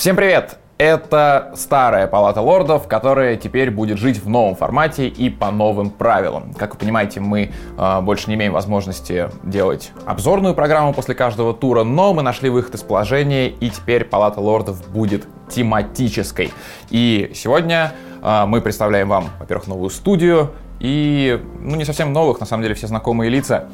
Всем привет! Это старая палата лордов, которая теперь будет жить в новом формате и по новым правилам. Как вы понимаете, мы э, больше не имеем возможности делать обзорную программу после каждого тура, но мы нашли выход из положения, и теперь палата лордов будет тематической. И сегодня э, мы представляем вам, во-первых, новую студию, и, ну, не совсем новых, на самом деле, все знакомые лица.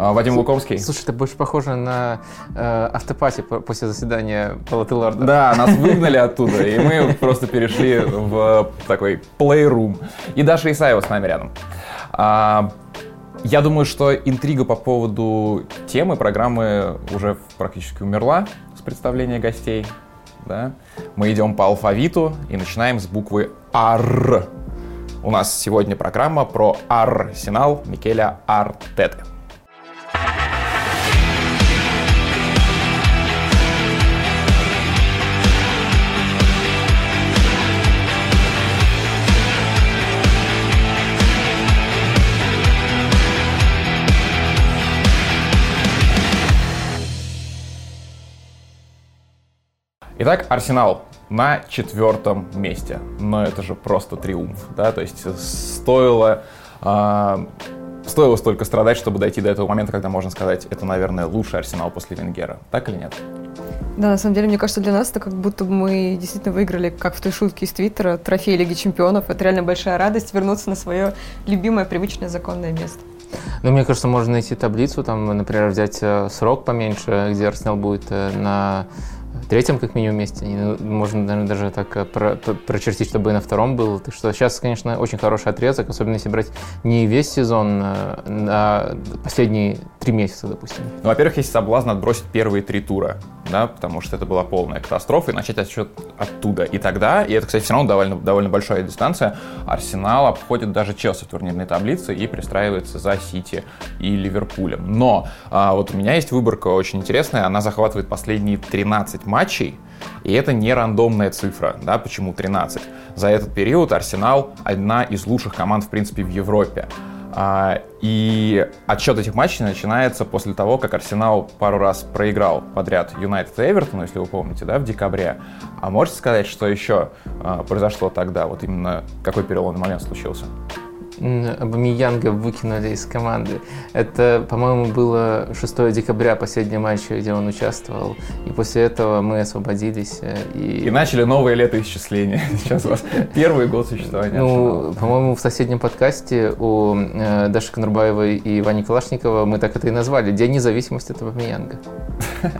А, Вадим Луковский. Слушай, ты больше похоже на э, автопати после заседания Палаты Лорда. Да, нас выгнали оттуда, и мы просто перешли в такой плейрум. И Даша Исаева с нами рядом. А, я думаю, что интрига по поводу темы программы уже практически умерла с представления гостей. Да? Мы идем по алфавиту и начинаем с буквы «Ар». У нас сегодня программа про Арсенал Микеля Артеты. Итак, Арсенал на четвертом месте. Но это же просто триумф, да, то есть стоило, э, стоило столько страдать, чтобы дойти до этого момента, когда можно сказать, это, наверное, лучший Арсенал после Венгера. Так или нет? Да, на самом деле, мне кажется, для нас это как будто бы мы действительно выиграли, как в той шутке из Твиттера, трофей Лиги Чемпионов. Это реально большая радость вернуться на свое любимое, привычное, законное место. Ну, мне кажется, можно найти таблицу, там, например, взять э, срок поменьше, где Арсенал будет э, на третьем, как минимум, месте. Ну, можно, наверное, даже так э, про прочертить, чтобы и на втором был. Так что сейчас, конечно, очень хороший отрезок, особенно если брать не весь сезон, а последние три месяца, допустим. Ну, во-первых, есть соблазн отбросить первые три тура, да, потому что это была полная катастрофа, и начать отсчет оттуда. И тогда, и это, кстати, все равно довольно, довольно большая дистанция, Арсенал обходит даже Челси в турнирной таблице и пристраивается за Сити и Ливерпулем. Но а, вот у меня есть выборка очень интересная, она захватывает последние 13 матчей, и это не рандомная цифра, да, почему 13. За этот период Арсенал одна из лучших команд, в принципе, в Европе. А, и отсчет этих матчей начинается после того, как Арсенал пару раз проиграл подряд Юнайтед и Эвертону, если вы помните, да, в декабре. А можете сказать, что еще а, произошло тогда? Вот именно какой переломный момент случился? Абамиянга выкинули из команды. Это, по-моему, было 6 декабря, последний матч, где он участвовал. И после этого мы освободились. Э, и, и начали новое летоисчисление. Сейчас у вас первый год существования. Ну, по-моему, в соседнем подкасте у э, Даши Конурбаевой и Вани Калашникова мы так это и назвали. День независимости от Абамиянга.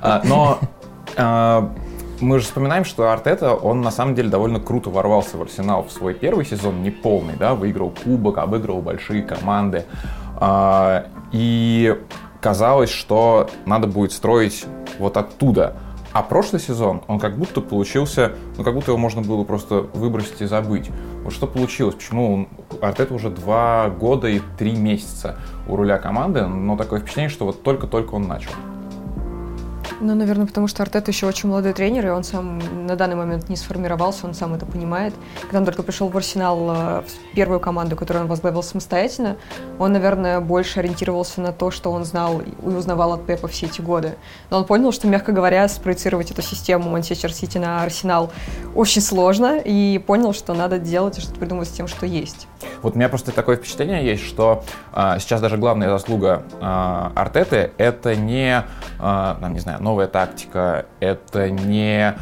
А, но а, мы же вспоминаем, что Артета, он на самом деле довольно круто ворвался в Арсенал в свой первый сезон, не полный, да, выиграл кубок, обыграл большие команды. А, и казалось, что надо будет строить вот оттуда. А прошлый сезон, он как будто получился, ну как будто его можно было просто выбросить и забыть. Вот что получилось? Почему он, Артета уже два года и три месяца у руля команды, но такое впечатление, что вот только-только он начал. Ну, наверное, потому что Артет еще очень молодой тренер, и он сам на данный момент не сформировался, он сам это понимает. Когда он только пришел в Арсенал, э, в первую команду, которую он возглавил самостоятельно, он, наверное, больше ориентировался на то, что он знал и узнавал от Пепа все эти годы. Но он понял, что, мягко говоря, спроецировать эту систему Манчестер Сити на Арсенал очень сложно, и понял, что надо делать и что-то придумать с тем, что есть. Вот у меня просто такое впечатление есть, что а, сейчас даже главная заслуга а, Артеты — это не, а, там, не знаю, новая тактика, это не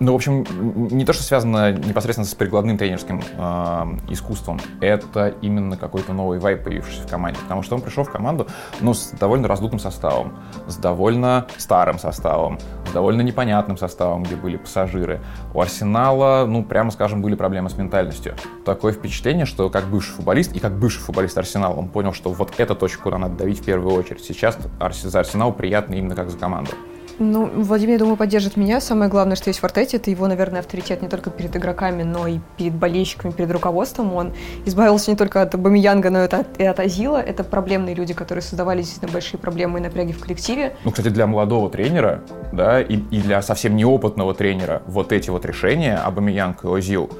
ну, в общем, не то, что связано непосредственно с прикладным тренерским э, искусством, это именно какой-то новый вайп, появившийся в команде. Потому что он пришел в команду, ну, с довольно раздутым составом, с довольно старым составом, с довольно непонятным составом, где были пассажиры. У Арсенала, ну, прямо скажем, были проблемы с ментальностью. Такое впечатление, что как бывший футболист и как бывший футболист Арсенала, он понял, что вот эта точка, куда надо давить в первую очередь. Сейчас за Арсенал приятно именно как за команду. Ну, Владимир, я думаю, поддержит меня. Самое главное, что есть в Артете, это его, наверное, авторитет не только перед игроками, но и перед болельщиками, перед руководством. Он избавился не только от Бамиянга, но и от Азила. Это проблемные люди, которые создавали действительно большие проблемы и напряги в коллективе. Ну, кстати, для молодого тренера, да, и, и для совсем неопытного тренера вот эти вот решения, Абамиянг и Озил,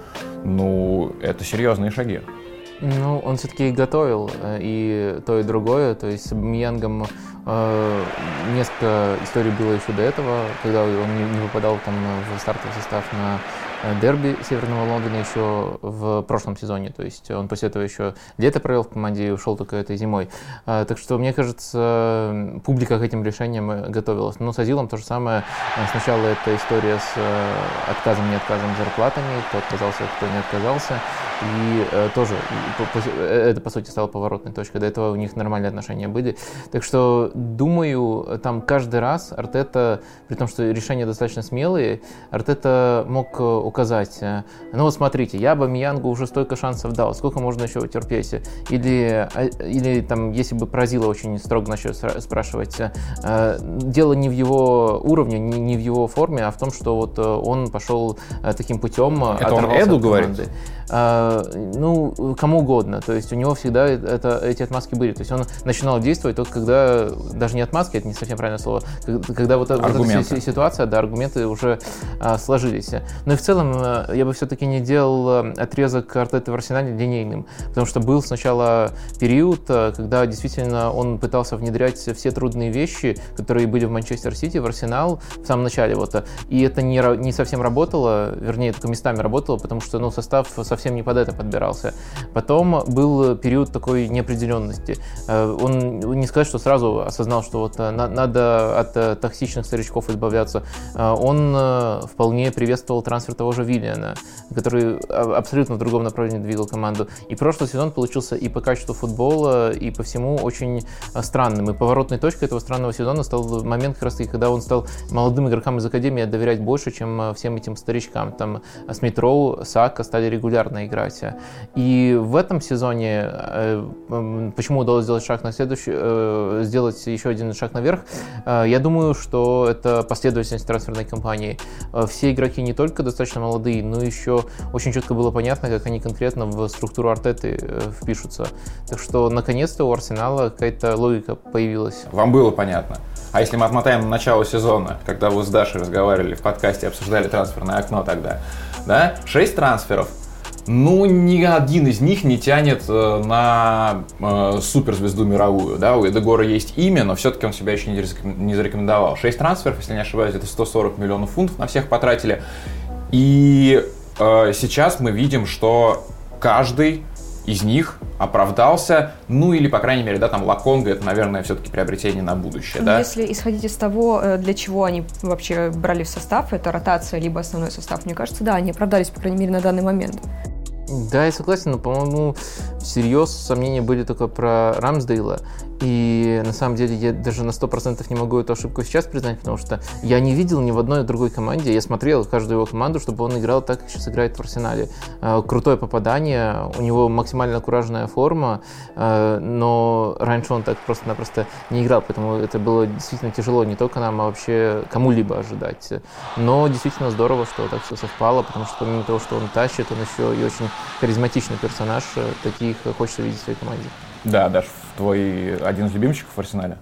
ну, это серьезные шаги. Ну, он все-таки готовил э, и то, и другое. То есть с Миянгом э, несколько историй было еще до этого, когда он не, выпадал там в стартовый состав на Э, дерби Северного Лондона еще в прошлом сезоне. То есть он после этого еще лето провел в команде и ушел только этой зимой. Э, так что, мне кажется, публика к этим решениям э, готовилась. Но с Азилом то же самое. Сначала эта история с отказом, не отказом зарплатами, кто отказался, кто не отказался. И э, тоже это, по сути, стало поворотной точкой. До этого у них нормальные отношения были. Так что, думаю, там каждый раз Артета, при том, что решения достаточно смелые, Артета мог указать, э, ну вот смотрите, я бы Миянгу уже столько шансов дал, сколько можно еще терпеть? Или, а, или там, если бы поразило очень строго начать спрашивать, э, дело не в его уровне, не, не в его форме, а в том, что вот э, он пошел таким путем. Это он Эду говорит? ну, кому угодно. То есть у него всегда это, эти отмазки были. То есть он начинал действовать только когда, даже не отмазки, это не совсем правильное слово, когда вот, вот эта ситуация, да, аргументы уже сложились. Но и в целом э, я бы все-таки не делал э, отрезок Артета в Арсенале линейным, потому что был сначала период, э, когда действительно он пытался внедрять все трудные вещи, которые были в Манчестер Сити, в Арсенал в самом начале. Вот, и это не, не совсем работало, вернее, только местами работало, потому что ну, состав совсем не под это подбирался. Потом был период такой неопределенности. Он не сказать, что сразу осознал, что вот надо от токсичных старичков избавляться. Он вполне приветствовал трансфер того же Виллиана, который абсолютно в другом направлении двигал команду. И прошлый сезон получился и по качеству футбола, и по всему очень а, странным. И поворотной точкой этого странного сезона стал момент, как раз таки, когда он стал молодым игрокам из Академии доверять больше, чем а, всем этим старичкам. Там Смит Роу, Сака стали регулярно играть. И в этом сезоне, почему удалось сделать шаг на следующий, э, сделать еще один шаг наверх, я думаю, что это последовательность трансферной кампании. Все игроки не только достаточно молодые, но еще очень четко было понятно, как они конкретно в структуру Артеты э, впишутся. Так что, наконец-то у Арсенала какая-то логика появилась. Вам было понятно. А если мы отмотаем на начало сезона, когда вы с Дашей разговаривали в подкасте, обсуждали трансферное окно тогда, да, шесть трансферов, ну, ни один из них не тянет э, на э, суперзвезду мировую. Да? У Эдегора есть имя, но все-таки он себя еще не зарекомендовал. Шесть трансферов, если не ошибаюсь, это 140 миллионов фунтов на всех потратили. И э, сейчас мы видим, что каждый из них оправдался, ну или, по крайней мере, да, там Лаконга, это, наверное, все-таки приобретение на будущее, ну, да? Если исходить из того, э, для чего они вообще брали в состав, это ротация, либо основной состав, мне кажется, да, они оправдались, по крайней мере, на данный момент. Да, я согласен, но, по-моему, всерьез сомнения были только про Рамсдейла. И на самом деле я даже на 100% не могу эту ошибку сейчас признать, потому что я не видел ни в одной другой команде. Я смотрел каждую его команду, чтобы он играл так, как сейчас играет в Арсенале. Э, крутое попадание, у него максимально куражная форма, э, но раньше он так просто-напросто не играл, поэтому это было действительно тяжело не только нам, а вообще кому-либо ожидать. Но действительно здорово, что так все совпало, потому что помимо того, что он тащит, он еще и очень харизматичный персонаж, э, таких хочется видеть в своей команде. Да, даже твой один из любимчиков в арсенале?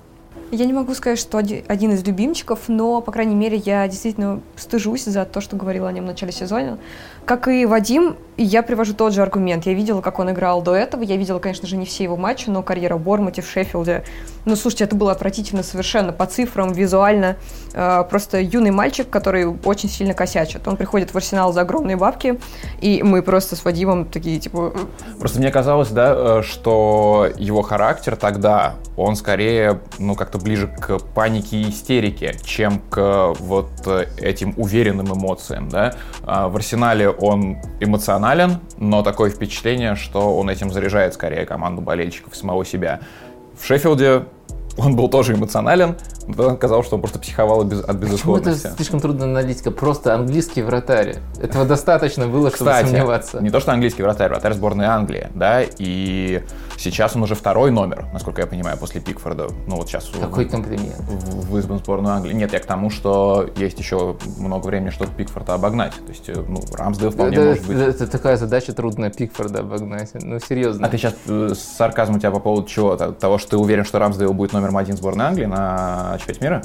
Я не могу сказать, что один из любимчиков, но, по крайней мере, я действительно стыжусь за то, что говорила о нем в начале сезона. Как и Вадим, я привожу тот же аргумент. Я видела, как он играл до этого. Я видела, конечно же, не все его матчи, но карьера в Бормуте, в Шеффилде. Ну, слушайте, это было отвратительно совершенно по цифрам, визуально. Э, просто юный мальчик, который очень сильно косячит. Он приходит в Арсенал за огромные бабки, и мы просто с Вадимом такие, типа... Просто мне казалось, да, э, что его характер тогда, он скорее, ну, как-то ближе к панике и истерике, чем к вот этим уверенным эмоциям, да. А в Арсенале он эмоционален, но такое впечатление, что он этим заряжает скорее команду болельщиков самого себя. В Шеффилде он был тоже эмоционален, но казалось, что он просто психовал от безысходности. Почему это слишком трудно аналитика? Просто английский вратарь. Этого достаточно было, чтобы Кстати, сомневаться. не то, что английский вратарь, вратарь сборной Англии, да, и сейчас он уже второй номер, насколько я понимаю, после Пикфорда. Ну вот сейчас... Какой комплимент. В, в избран сборную Англии. Нет, я к тому, что есть еще много времени, чтобы Пикфорда обогнать. То есть, ну, Рамсдейл вполне это, может быть... Это такая задача трудная, Пикфорда обогнать. Ну, серьезно. А ты сейчас э, сарказм у тебя по поводу чего? Того, что ты уверен, что Рамсдейл будет номером один сборной Англии на чемпионате мира?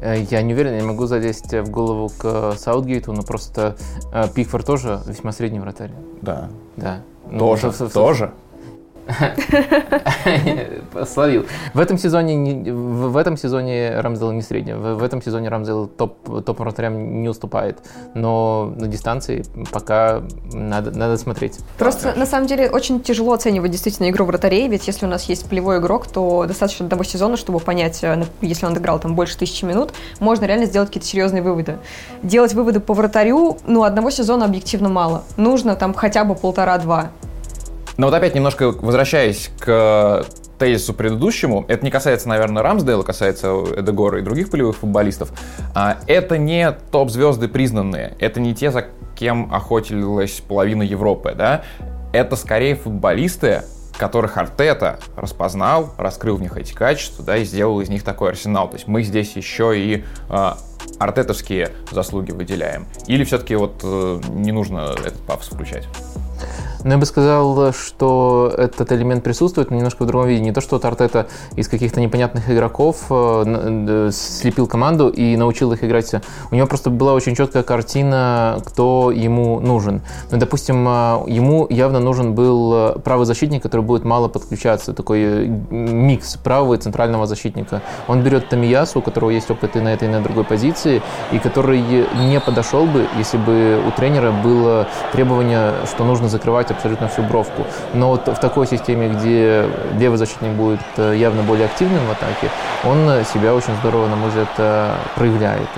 Э, я не уверен, я не могу залезть в голову к Саутгейту, но просто э, Пикфорд тоже весьма средний вратарь. Да. Да. Ну, тоже, в, в, тоже. Словил. В этом сезоне, в этом сезоне Рамсдейл не средний. В этом сезоне Рамсдейл топ, топ вратарям не уступает. Но на дистанции пока надо, надо смотреть. Просто на самом деле очень тяжело оценивать действительно игру вратарей, ведь если у нас есть полевой игрок, то достаточно одного сезона, чтобы понять, э, если он играл там больше тысячи минут, можно реально сделать какие-то серьезные выводы. Делать выводы по вратарю, ну, одного сезона объективно мало. Нужно там хотя бы полтора-два. Но вот опять немножко возвращаясь к тезису предыдущему, это не касается, наверное, Рамсдейла, касается Эдегора и других полевых футболистов, а, это не топ-звезды признанные, это не те, за кем охотилась половина Европы, да, это скорее футболисты, которых Артета распознал, раскрыл в них эти качества, да, и сделал из них такой арсенал. То есть мы здесь еще и э, артетовские заслуги выделяем. Или все-таки вот э, не нужно этот пафос включать? Но я бы сказал, что этот элемент присутствует, но немножко в другом виде. Не то, что Артета из каких-то непонятных игроков э, слепил команду и научил их играть. У него просто была очень четкая картина, кто ему нужен. Ну, допустим, э, ему явно нужен был правый защитник, который будет мало подключаться. Такой микс правого и центрального защитника. Он берет Тамиясу, у которого есть опыт и на этой, и на другой позиции, и который не подошел бы, если бы у тренера было требование, что нужно закрывать абсолютно всю бровку. Но вот в такой системе, где левый защитник будет э, явно более активным в атаке, он себя очень здорово, на мой взгляд, э, проявляет.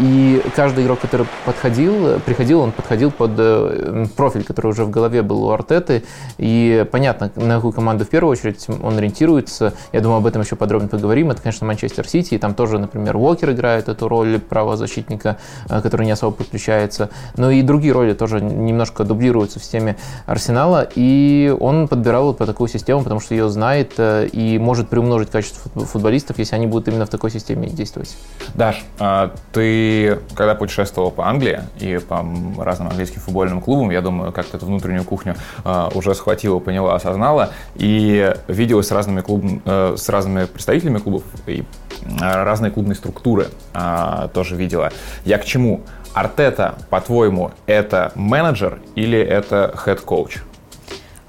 И каждый игрок, который подходил, приходил, он подходил под э, профиль, который уже в голове был у Артеты. И понятно, на какую команду в первую очередь он ориентируется. Я думаю, об этом еще подробно поговорим. Это, конечно, Манчестер Сити. И там тоже, например, Уокер играет эту роль правого защитника, э, который не особо подключается. Но и другие роли тоже немножко дублируются в системе Арсенала. И он подбирал вот по такую систему, потому что ее знает э, и может приумножить качество футболистов, если они будут именно в такой системе действовать. Даш, а ты когда путешествовал по Англии и по разным английским футбольным клубам, я думаю, как-то эту внутреннюю кухню э, уже схватила, поняла, осознала, и виделась с разными, клуб, э, с разными представителями клубов и разные клубные структуры э, тоже видела. Я к чему? Артета, по-твоему, это менеджер или это head coach?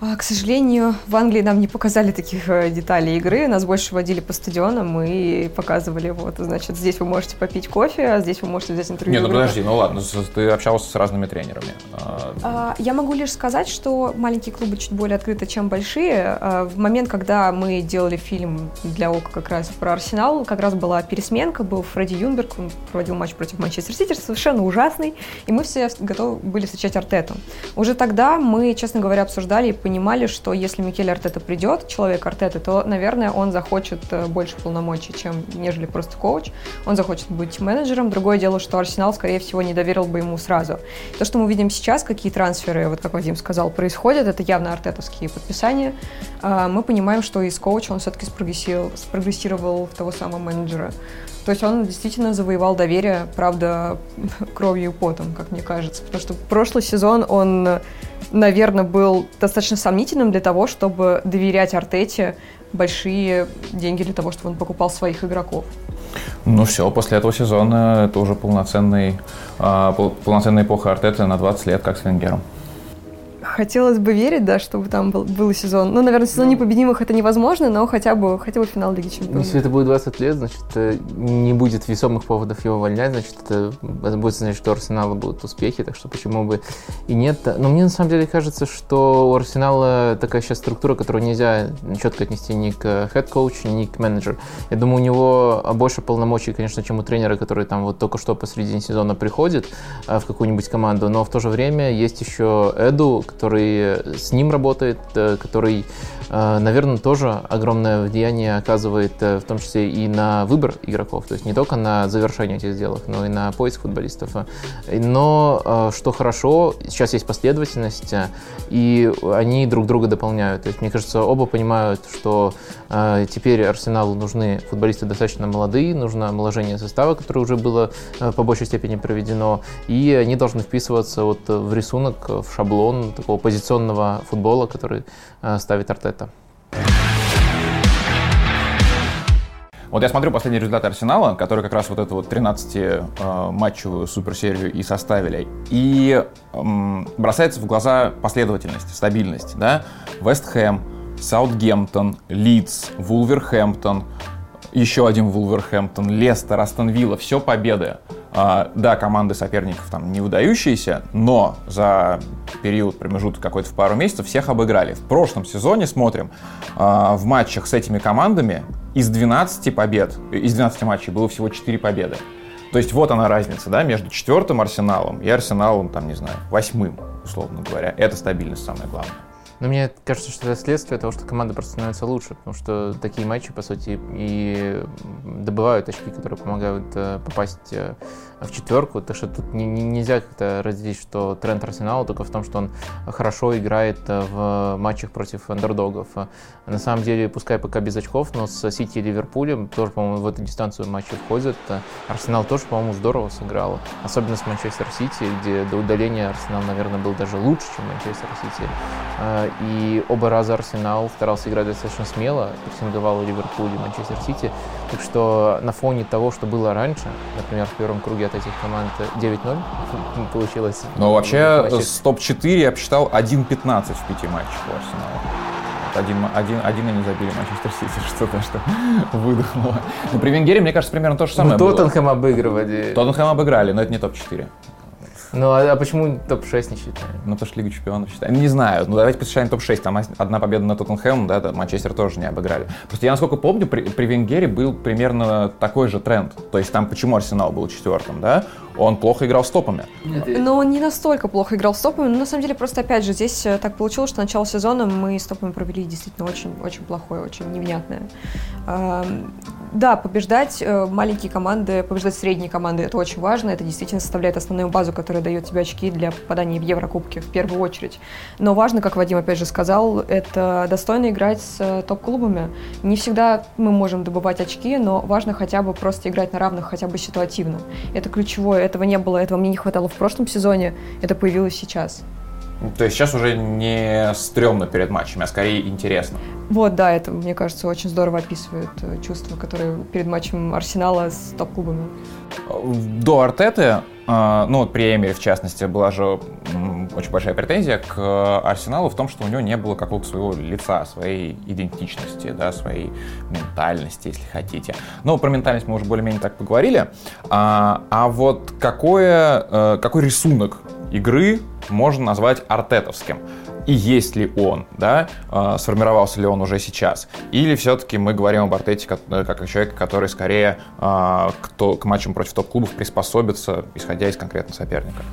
А, к сожалению, в Англии нам не показали таких э, деталей игры. Нас больше водили по стадионам и показывали, вот, значит, здесь вы можете попить кофе, а здесь вы можете взять интервью. Не, ну подожди, ну ладно, ты общался с разными тренерами. А, а, я могу лишь сказать, что маленькие клубы чуть более открыты, чем большие. В момент, когда мы делали фильм для ОКО как раз про Арсенал, как раз была пересменка, был Фредди Юнберг, он проводил матч против Манчестер Сити, совершенно ужасный, и мы все готовы были встречать Артету. Уже тогда мы, честно говоря, обсуждали и понимали, что если Микель Артета придет, человек Артета, то, наверное, он захочет э, больше полномочий, чем нежели просто коуч. Он захочет быть менеджером. Другое дело, что Арсенал, скорее всего, не доверил бы ему сразу. То, что мы видим сейчас, какие трансферы, вот как Вадим сказал, происходят, это явно артетовские подписания. А, мы понимаем, что из коуча он все-таки спрогрессировал, спрогрессировал в того самого менеджера. То есть он действительно завоевал доверие, правда, кровью и потом, как мне кажется. Потому что прошлый сезон он наверное, был достаточно сомнительным для того, чтобы доверять Артете большие деньги для того, чтобы он покупал своих игроков. Ну все, после этого сезона это уже полноценный, а, полноценная эпоха Артета на 20 лет, как с Венгером. Хотелось бы верить, да, чтобы там был, был сезон. Ну, наверное, сезон непобедимых это невозможно, но хотя бы, хотя бы финал Лиги Чемпионов. Если это будет 20 лет, значит, э, не будет весомых поводов его увольнять, значит, это, это будет значить, что у Арсенала будут успехи, так что почему бы и нет. Но мне на самом деле кажется, что у Арсенала такая сейчас структура, которую нельзя четко отнести ни к head coach у, ни к менеджеру. Я думаю, у него больше полномочий, конечно, чем у тренера, который там вот только что посредине сезона приходит э, в какую-нибудь команду, но в то же время есть еще Эду, который с ним работает, э, который, э, наверное, тоже огромное влияние оказывает, э, в том числе и на выбор игроков, то есть не только на завершение этих сделок, но и на поиск футболистов. Но что хорошо, сейчас есть последовательность, и они друг друга дополняют. То есть, мне кажется, оба понимают, что теперь Арсеналу нужны футболисты достаточно молодые, нужно омоложение состава, которое уже было по большей степени проведено, и они должны вписываться вот в рисунок, в шаблон такого позиционного футбола, который э, ставит Артета. Вот я смотрю последние результаты Арсенала, которые как раз вот эту вот 13-матчевую э, суперсерию и составили. И эм, бросается в глаза последовательность, стабильность. Да? Вест Хэм, Саутгемптон, Лидс, Вулверхэмптон, еще один Вулверхэмптон, Лестер, Астон Вилла, все победы. А, да, команды соперников там не выдающиеся, но за период, промежуток какой-то в пару месяцев всех обыграли. В прошлом сезоне, смотрим, а, в матчах с этими командами из 12 побед, из 12 матчей было всего 4 победы. То есть вот она разница, да, между четвертым Арсеналом и Арсеналом, там, не знаю, восьмым, условно говоря. Это стабильность самое главное. Но мне кажется, что это следствие того, что команда просто становится лучше, потому что такие матчи, по сути, и добывают очки, которые помогают э, попасть э, в четверку, так что тут не, не, нельзя как-то разделить, что тренд Арсенала только в том, что он хорошо играет э, в матчах против андердогов. На самом деле, пускай пока без очков, но с Сити и Ливерпулем тоже, по-моему, в эту дистанцию матчи входят. Арсенал тоже, по-моему, здорово сыграл, особенно с Манчестер Сити, где до удаления Арсенал, наверное, был даже лучше, чем Манчестер Сити. И оба раза Арсенал старался играть достаточно смело, прессинговал Ливерпуль и Манчестер Сити. Так что на фоне того, что было раньше, например, в первом круге от этих команд 9-0 получилось. Но вообще с топ-4 я посчитал 1-15 в пяти матчах у Арсенала. Один, один, один они забили Манчестер Сити, что-то, что выдохнуло. Но при Венгере, мне кажется, примерно то же самое ну, Тоттенхэм обыгрывали. Тоттенхэм обыграли, но это не топ-4. Ну, а, а почему топ-6 не считаем? Ну, потому что Лигу Чемпионов считаем. Не знаю, ну давайте посчитаем топ-6. Там одна победа на Тоттенхэм, да, да, Манчестер тоже не обыграли. Просто я, насколько помню, при, при Венгере был примерно такой же тренд. То есть там почему Арсенал был четвертым, да? Он плохо играл с топами. Но он не настолько плохо играл с топами. Но на самом деле, просто опять же, здесь э, так получилось, что начало сезона мы с топами провели действительно очень, очень плохое, очень невнятное. Да, побеждать э, маленькие команды, побеждать средние команды, это очень важно. Это действительно составляет основную базу, которая дает тебе очки для попадания в Еврокубки в первую очередь. Но важно, как Вадим опять же сказал, это достойно играть с э, топ-клубами. Не всегда мы можем добывать очки, но важно хотя бы просто играть на равных, хотя бы ситуативно. Это ключевое. Этого не было, этого мне не хватало в прошлом сезоне, это появилось сейчас. То есть сейчас уже не стрёмно перед матчами, а скорее интересно. Вот, да, это, мне кажется, очень здорово описывает э, чувства, которые перед матчем Арсенала с топ-клубами. До Артеты, э, ну вот при Эмере в частности, была же очень большая претензия к Арсеналу в том, что у него не было какого-то своего лица, своей идентичности, да, своей ментальности, если хотите. Но про ментальность мы уже более-менее так поговорили. А, а вот какое, э, какой рисунок игры можно назвать артетовским. И есть ли он, да, э, сформировался ли он уже сейчас, или все-таки мы говорим об Артете как, э, о человеке, который скорее э, кто, к матчам против топ-клубов приспособится, исходя из конкретного соперника.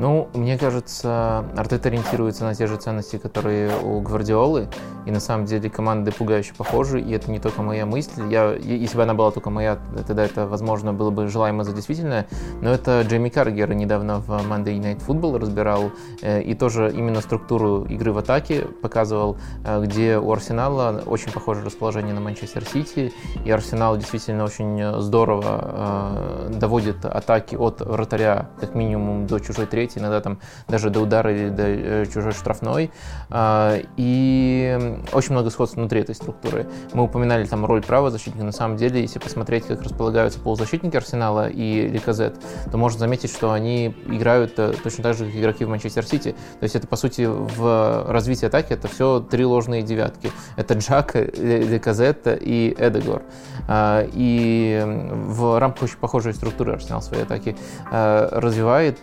Ну, мне кажется, Артет ориентируется на те же ценности, которые у Гвардиолы, и на самом деле команды пугающе похожи, и это не только моя мысль. Я, если бы она была только моя, тогда это, возможно, было бы желаемо за действительное, но это Джейми Каргер недавно в Monday Night Football разбирал, э, и тоже именно структуру игры в атаке показывал, э, где у Арсенала очень похоже расположение на Манчестер Сити, и Арсенал действительно очень здорово э, доводит атаки от вратаря как минимум до чужой трети, бегать, иногда там даже до удара или до э, чужой штрафной. А, и очень много сходств внутри этой структуры. Мы упоминали там роль правого защитника. На самом деле, если посмотреть, как располагаются полузащитники Арсенала и Ликазет, то можно заметить, что они играют э, точно так же, как игроки в Манчестер Сити. То есть это, по сути, в развитии атаки это все три ложные девятки. Это Джак, Ликазет и Эдегор. А, и в рамках очень похожей структуры Арсенал свои атаки э, развивает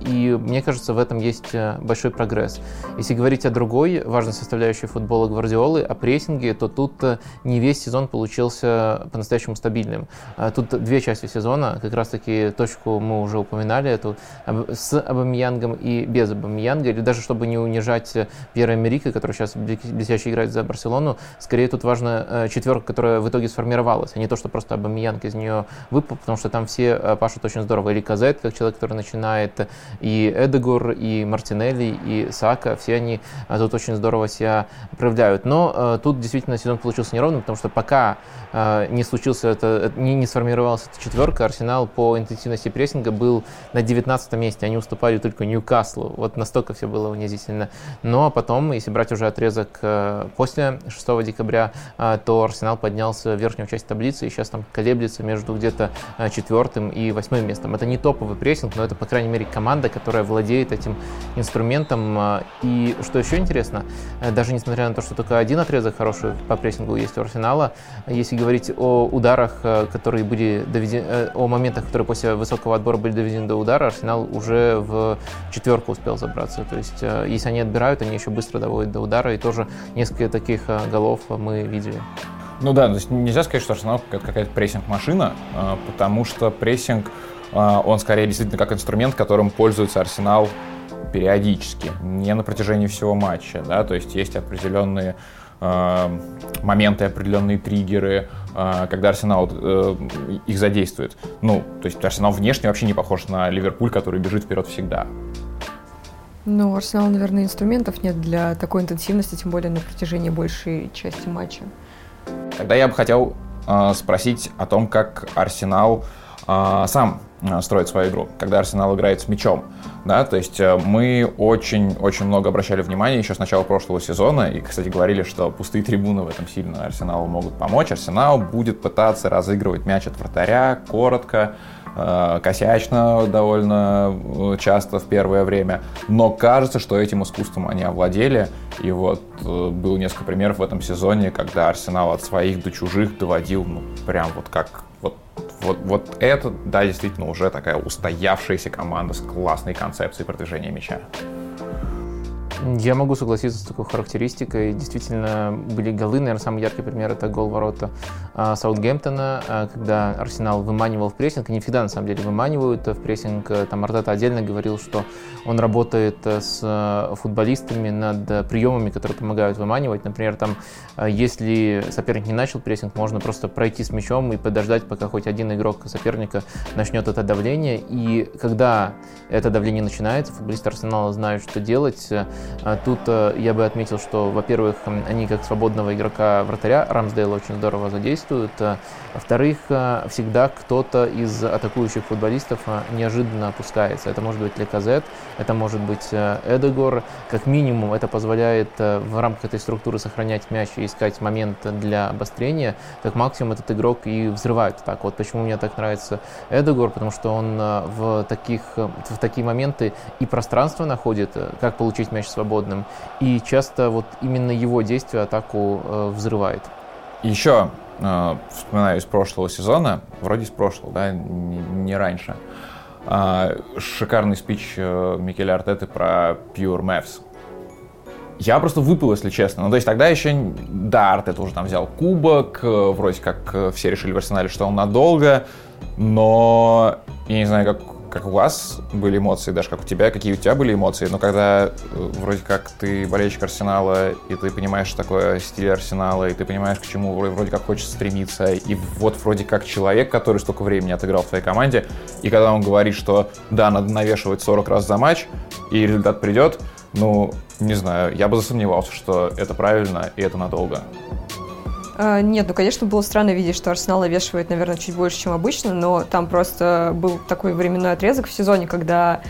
и мне кажется, в этом есть э, большой прогресс. Если говорить о другой важной составляющей футбола Гвардиолы, о прессинге, то тут э, не весь сезон получился по-настоящему стабильным. Э, тут две части сезона, как раз-таки точку мы уже упоминали, эту с Абамиянгом и без Абамиянга, или даже чтобы не унижать Пьера Америка, который сейчас блестяще играет за Барселону, скорее тут важна четверка, которая в итоге сформировалась, а не то, что просто Абамиянг из нее выпал, потому что там все пашут очень здорово. Или Казет, как человек, который начинает и Эдегор, и Мартинелли, и Сака, все они э, тут очень здорово себя проявляют. Но э, тут действительно сезон получился неровным, потому что пока э, не случился это, не, не сформировалась эта четверка, Арсенал по интенсивности прессинга был на 19 месте, они уступали только Ньюкаслу, вот настолько все было унизительно. Но потом, если брать уже отрезок после 6 декабря, то Арсенал поднялся в верхнюю часть таблицы и сейчас там колеблется между где-то четвертым и восьмым местом. Это не топовый прессинг, но это, по крайней мере, команда команда, которая владеет этим инструментом. И что еще интересно, даже несмотря на то, что только один отрезок хороший по прессингу есть у Арсенала, если говорить о ударах, которые были доведены, о моментах, которые после высокого отбора были доведены до удара, Арсенал уже в четверку успел забраться. То есть, если они отбирают, они еще быстро доводят до удара, и тоже несколько таких голов мы видели. Ну да, то есть нельзя сказать, что Арсенал какая-то прессинг-машина, а, потому что прессинг, а, он скорее действительно как инструмент, которым пользуется Арсенал периодически, не на протяжении всего матча, да, то есть есть определенные э, моменты, определенные триггеры, э, когда Арсенал э, их задействует. Ну, то есть Арсенал внешне вообще не похож на Ливерпуль, который бежит вперед всегда. Ну, у Арсенала, наверное, инструментов нет для такой интенсивности, тем более на протяжении большей части матча. Тогда я бы хотел э, спросить о том, как Арсенал э, сам э, строит свою игру, когда Арсенал играет с мячом. Да, то есть э, мы очень-очень много обращали внимания еще с начала прошлого сезона, и, кстати, говорили, что пустые трибуны в этом сильно Арсеналу могут помочь. Арсенал будет пытаться разыгрывать мяч от вратаря коротко, Э, косячно довольно часто в первое время, но кажется, что этим искусством они овладели, и вот было несколько примеров в этом сезоне, когда Арсенал от своих до чужих доводил, ну, прям вот как вот вот, вот это, да, действительно уже такая устоявшаяся команда с классной концепцией продвижения мяча. Я могу согласиться с такой характеристикой. Действительно, были голы. Наверное, самый яркий пример — это гол ворота а, Саутгемптона, а, когда Арсенал выманивал в прессинг. Они всегда, на самом деле, выманивают в прессинг. Там Артета отдельно говорил, что он работает с футболистами над приемами, которые помогают выманивать. Например, там, если соперник не начал прессинг, можно просто пройти с мячом и подождать, пока хоть один игрок соперника начнет это давление. И когда это давление начинается, футболисты Арсенала знают, что делать, а тут э, я бы отметил, что, во-первых, они как свободного игрока вратаря Рамсдейла очень здорово задействуют. Во-вторых, э, всегда кто-то из атакующих футболистов э, неожиданно опускается. Это может быть Леказет, это может быть Эдегор. Как минимум это позволяет в рамках этой структуры сохранять мяч и искать момент для обострения. Как максимум этот игрок и взрывает так. Вот почему мне так нравится Эдегор, потому что он в, таких, в такие моменты и пространство находит, как получить мяч свободным. И часто вот именно его действие атаку э, взрывает. Еще э, вспоминаю из прошлого сезона, вроде из прошлого, да, не, раньше, э, шикарный спич э, Микеля Артеты про Pure Maths. Я просто выпал, если честно. Ну, то есть тогда еще, да, Артета уже там взял кубок, э, вроде как э, все решили в Арсенале, что он надолго, но я не знаю, как как у вас были эмоции, даже как у тебя, какие у тебя были эмоции, но когда э, вроде как ты болельщик Арсенала, и ты понимаешь, что такое стиль Арсенала, и ты понимаешь, к чему вроде как хочется стремиться, и вот вроде как человек, который столько времени отыграл в твоей команде, и когда он говорит, что да, надо навешивать 40 раз за матч, и результат придет, ну, не знаю, я бы засомневался, что это правильно и это надолго. А, нет, ну, конечно, было странно видеть, что Арсенал навешивает, наверное, чуть больше, чем обычно, но там просто был такой временной отрезок в сезоне, когда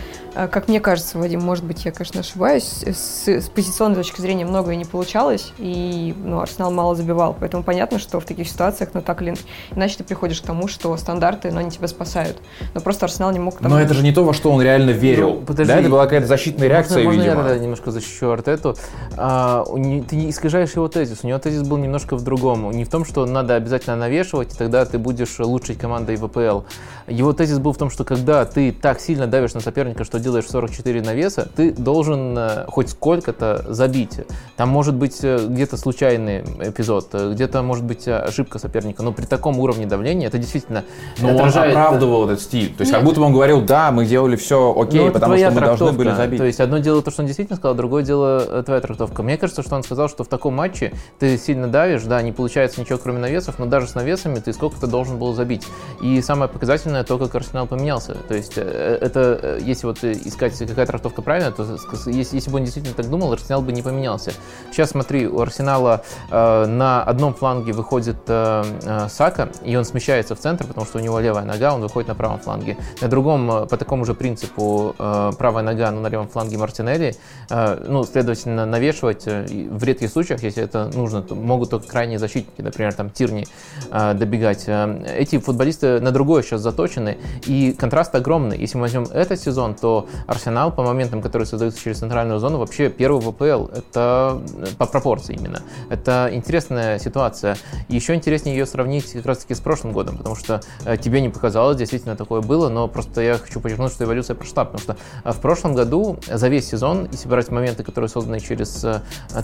как мне кажется, Вадим, может быть, я, конечно, ошибаюсь, с, с позиционной точки зрения многое не получалось, и ну, Арсенал мало забивал. Поэтому понятно, что в таких ситуациях, ну так или иначе, ты приходишь к тому, что стандарты, но они тебя спасают. Но просто Арсенал не мог... Там... Но это же не то, во что он реально верил. Ну, подожди, да, это была какая-то защитная реакция, можно, видимо. Можно я немножко защищу Артету? А, ты не искажаешь его тезис. У него тезис был немножко в другом. Не в том, что надо обязательно навешивать, и тогда ты будешь лучшей командой в ВПЛ. Его тезис был в том, что когда ты так сильно давишь на соперника, что делаешь 44 навеса, ты должен э, хоть сколько-то забить. Там может быть э, где-то случайный эпизод, э, где-то может быть ошибка соперника, но при таком уровне давления это действительно но отражает... он оправдывал этот стиль. То есть Нет. как будто бы он говорил, да, мы делали все окей, ну, потому что мы должны были забить. То есть одно дело то, что он действительно сказал, другое дело твоя трактовка. Мне кажется, что он сказал, что в таком матче ты сильно давишь, да, не получается ничего кроме навесов, но даже с навесами ты сколько-то должен был забить. И самое показательное то, как Арсенал поменялся. То есть это, если вот искать какая трактовка правильная, то если, если бы он действительно так думал, Арсенал бы не поменялся. Сейчас смотри, у Арсенала э, на одном фланге выходит э, э, Сака, и он смещается в центр, потому что у него левая нога, он выходит на правом фланге. На другом, э, по такому же принципу, э, правая нога, но на левом фланге Мартинелли. Э, ну, следовательно, навешивать э, в редких случаях, если это нужно, то могут только крайние защитники, например, там Тирни э, добегать. Э, эти футболисты на другое сейчас заточены, и контраст огромный. Если мы возьмем этот сезон, то что Арсенал по моментам, которые создаются через центральную зону, вообще первый ВПЛ. Это по пропорции именно. Это интересная ситуация. Еще интереснее ее сравнить как раз-таки с прошлым годом, потому что тебе не показалось, действительно такое было, но просто я хочу подчеркнуть, что эволюция прошла, потому что в прошлом году за весь сезон, если брать моменты, которые созданы через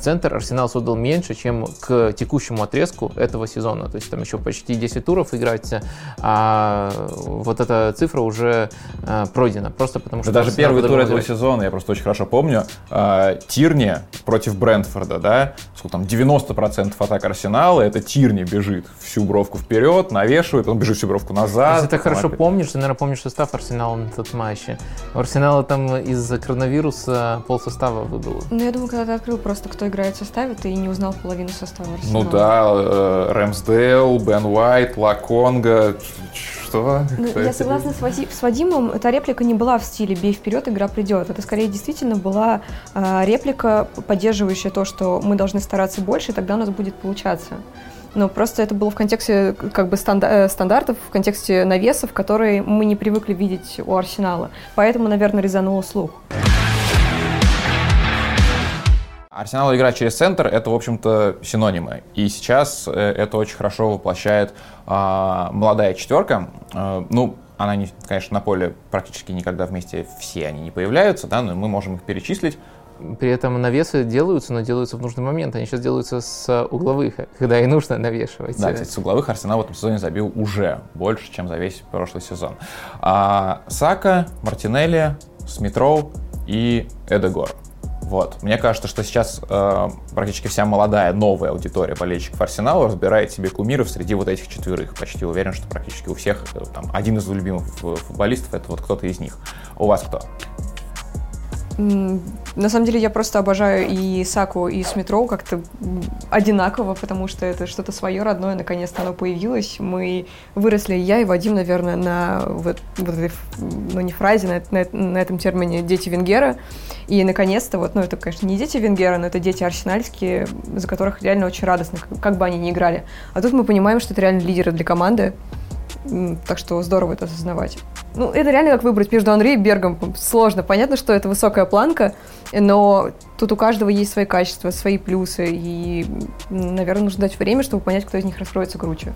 центр, Арсенал создал меньше, чем к текущему отрезку этого сезона. То есть там еще почти 10 туров играть, а вот эта цифра уже э, пройдена. Просто потому что... Да даже первый тур этого сезона, я просто очень хорошо помню, э, Тирни против Брентфорда, да, сколько там, 90% атак Арсенала, это Тирни бежит всю бровку вперед, навешивает, он бежит всю бровку назад. Если ты хорошо помнишь, ты, наверное, помнишь состав Арсенала на тот матч. У Арсенала там из-за коронавируса пол состава выбыл. Ну, я думаю, когда ты открыл просто, кто играет в составе, ты не узнал половину состава Арсенала. Ну да, э, Рэмсдейл, Бен Уайт, Лаконга, что? Ну, я согласна с, Вади, с Вадимом, эта реплика не была в стиле «бей вперед, игра придет». Это скорее действительно была э, реплика, поддерживающая то, что мы должны стараться больше, и тогда у нас будет получаться. Но просто это было в контексте как бы э, стандартов, в контексте навесов, которые мы не привыкли видеть у Арсенала. Поэтому, наверное, резануло слух. Арсенал играть через центр — это, в общем-то, синонимы. И сейчас э, это очень хорошо воплощает а, молодая четверка. А, ну, она, не, конечно, на поле практически никогда вместе все они не появляются, да, но мы можем их перечислить. При этом навесы делаются, но делаются в нужный момент. Они сейчас делаются с угловых, когда и нужно навешивать. Да, кстати, с угловых Арсенал в этом сезоне забил уже больше, чем за весь прошлый сезон. А, Сака, Мартинелли, Смитроу и Эдегор. Вот. Мне кажется, что сейчас э, практически вся молодая, новая аудитория болельщиков Арсенала разбирает себе кумиров среди вот этих четверых. Почти уверен, что практически у всех э, там, один из любимых футболистов это вот кто-то из них. У вас кто? На самом деле я просто обожаю и Саку, и Смитроу как-то одинаково, потому что это что-то свое родное, наконец-то оно появилось. Мы выросли, я и Вадим, наверное, на вот, вот этой, ну не фразе, на, на, на этом термине «дети Венгера». И наконец-то, вот, ну это, конечно, не дети Венгера, но это дети арсенальские, за которых реально очень радостно, как бы они ни играли. А тут мы понимаем, что это реально лидеры для команды, так что здорово это осознавать. Ну, это реально как выбрать между Анри и Бергом. Сложно. Понятно, что это высокая планка, но тут у каждого есть свои качества, свои плюсы. И, наверное, нужно дать время, чтобы понять, кто из них раскроется круче.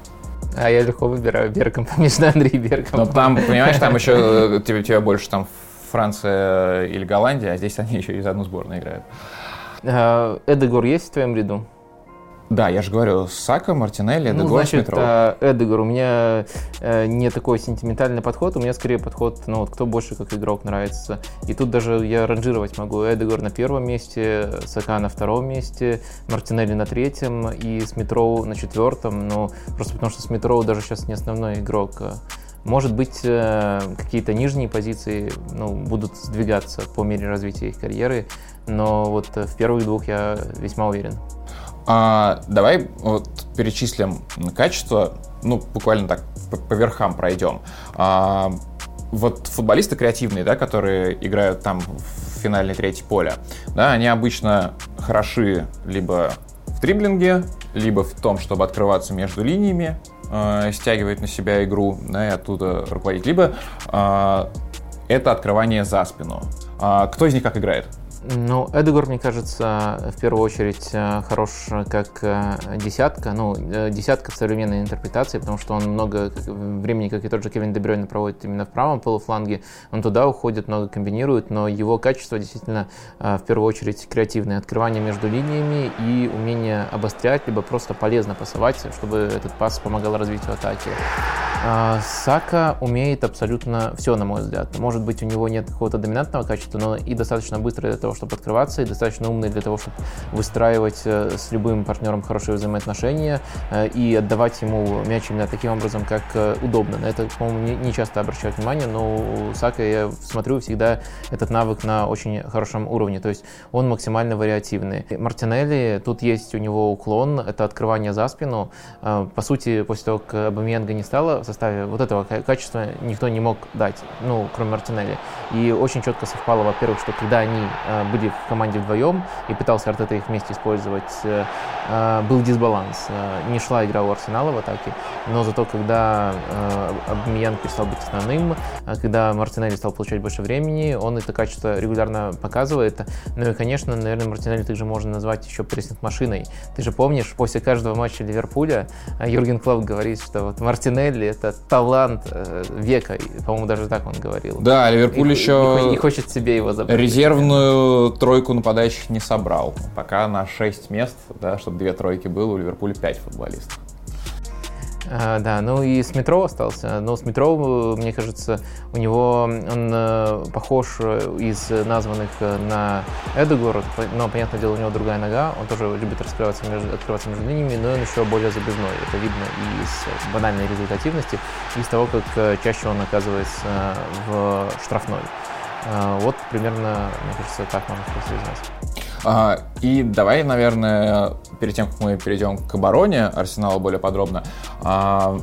А я легко выбираю Бергом между Анри и Бергом. Но там, понимаешь, там еще тебе, тебе больше там Франция или Голландия, а здесь они еще из одну сборную играют. А, Эдегор есть в твоем ряду? Да, я же говорю, Сака, Мартинелли, Эдегор, ну, значит, э, Эдегор, у меня э, не такой сентиментальный подход, у меня скорее подход, ну вот кто больше как игрок нравится. И тут даже я ранжировать могу. Эдегор на первом месте, Сака на втором месте, Мартинелли на третьем и Смитроу на четвертом. Ну, просто потому что Смитроу даже сейчас не основной игрок. Может быть, э, какие-то нижние позиции ну, будут сдвигаться по мере развития их карьеры, но вот в первых двух я весьма уверен. А, давай вот перечислим качества, ну, буквально так по, по верхам пройдем. А, вот футболисты креативные, да, которые играют там в финальной трети поля, да, они обычно хороши либо в дриблинге, либо в том, чтобы открываться между линиями, э, стягивать на себя игру, да, и оттуда руководить, либо э, это открывание за спину. А кто из них как играет? Ну, Эдегор, мне кажется, в первую очередь э, хорош как э, десятка. Ну, э, десятка в современной интерпретации, потому что он много времени, как и тот же Кевин Дебрёйн, проводит именно в правом полуфланге. Он туда уходит, много комбинирует, но его качество действительно в первую очередь креативное. Открывание между линиями и умение обострять, либо просто полезно пасовать, чтобы этот пас помогал развитию атаки. Сака умеет абсолютно все, на мой взгляд. Может быть, у него нет какого-то доминантного качества, но и достаточно быстро для того, чтобы открываться, и достаточно умный для того, чтобы выстраивать э, с любым партнером хорошие взаимоотношения э, и отдавать ему мяч именно таким образом, как э, удобно. На это, по-моему, не, часто обращают внимание, но у Сака я смотрю всегда этот навык на очень хорошем уровне, то есть он максимально вариативный. Мартинелли, тут есть у него уклон, это открывание за спину. По сути, после того, как Абамиенга не стало в составе вот этого качества никто не мог дать, ну, кроме Мартинелли. И очень четко совпало, во-первых, что когда они были в команде вдвоем и пытался Артета их вместе использовать, э, э, был дисбаланс. Э, не шла игра у Арсенала в атаке, но зато когда э, Абмиян перестал быть основным, э, когда Мартинелли стал получать больше времени, он это качество регулярно показывает. Ну и, конечно, наверное, Мартинелли также можно назвать еще прессинг-машиной. Ты же помнишь, после каждого матча Ливерпуля э, Юрген Клоп говорит, что вот Мартинелли это талант э, века, по-моему, даже так он говорил. Да, Ливерпуль и, еще не хочет себе его забрать. Резервную тройку нападающих не собрал. Пока на 6 мест, да, чтобы две тройки было, у Ливерпуля 5 футболистов. А, да, ну и с метро остался. Но с метро, мне кажется, у него он э, похож э, из названных э, на Эдегор, но, понятное дело, у него другая нога. Он тоже любит раскрываться между, открываться между линиями, но он еще более забежной. Это видно и из банальной результативности, и из того, как чаще он оказывается в штрафной. Вот примерно, мне кажется, так можно связать. А, и давай, наверное, перед тем, как мы перейдем к обороне Арсенала более подробно, а,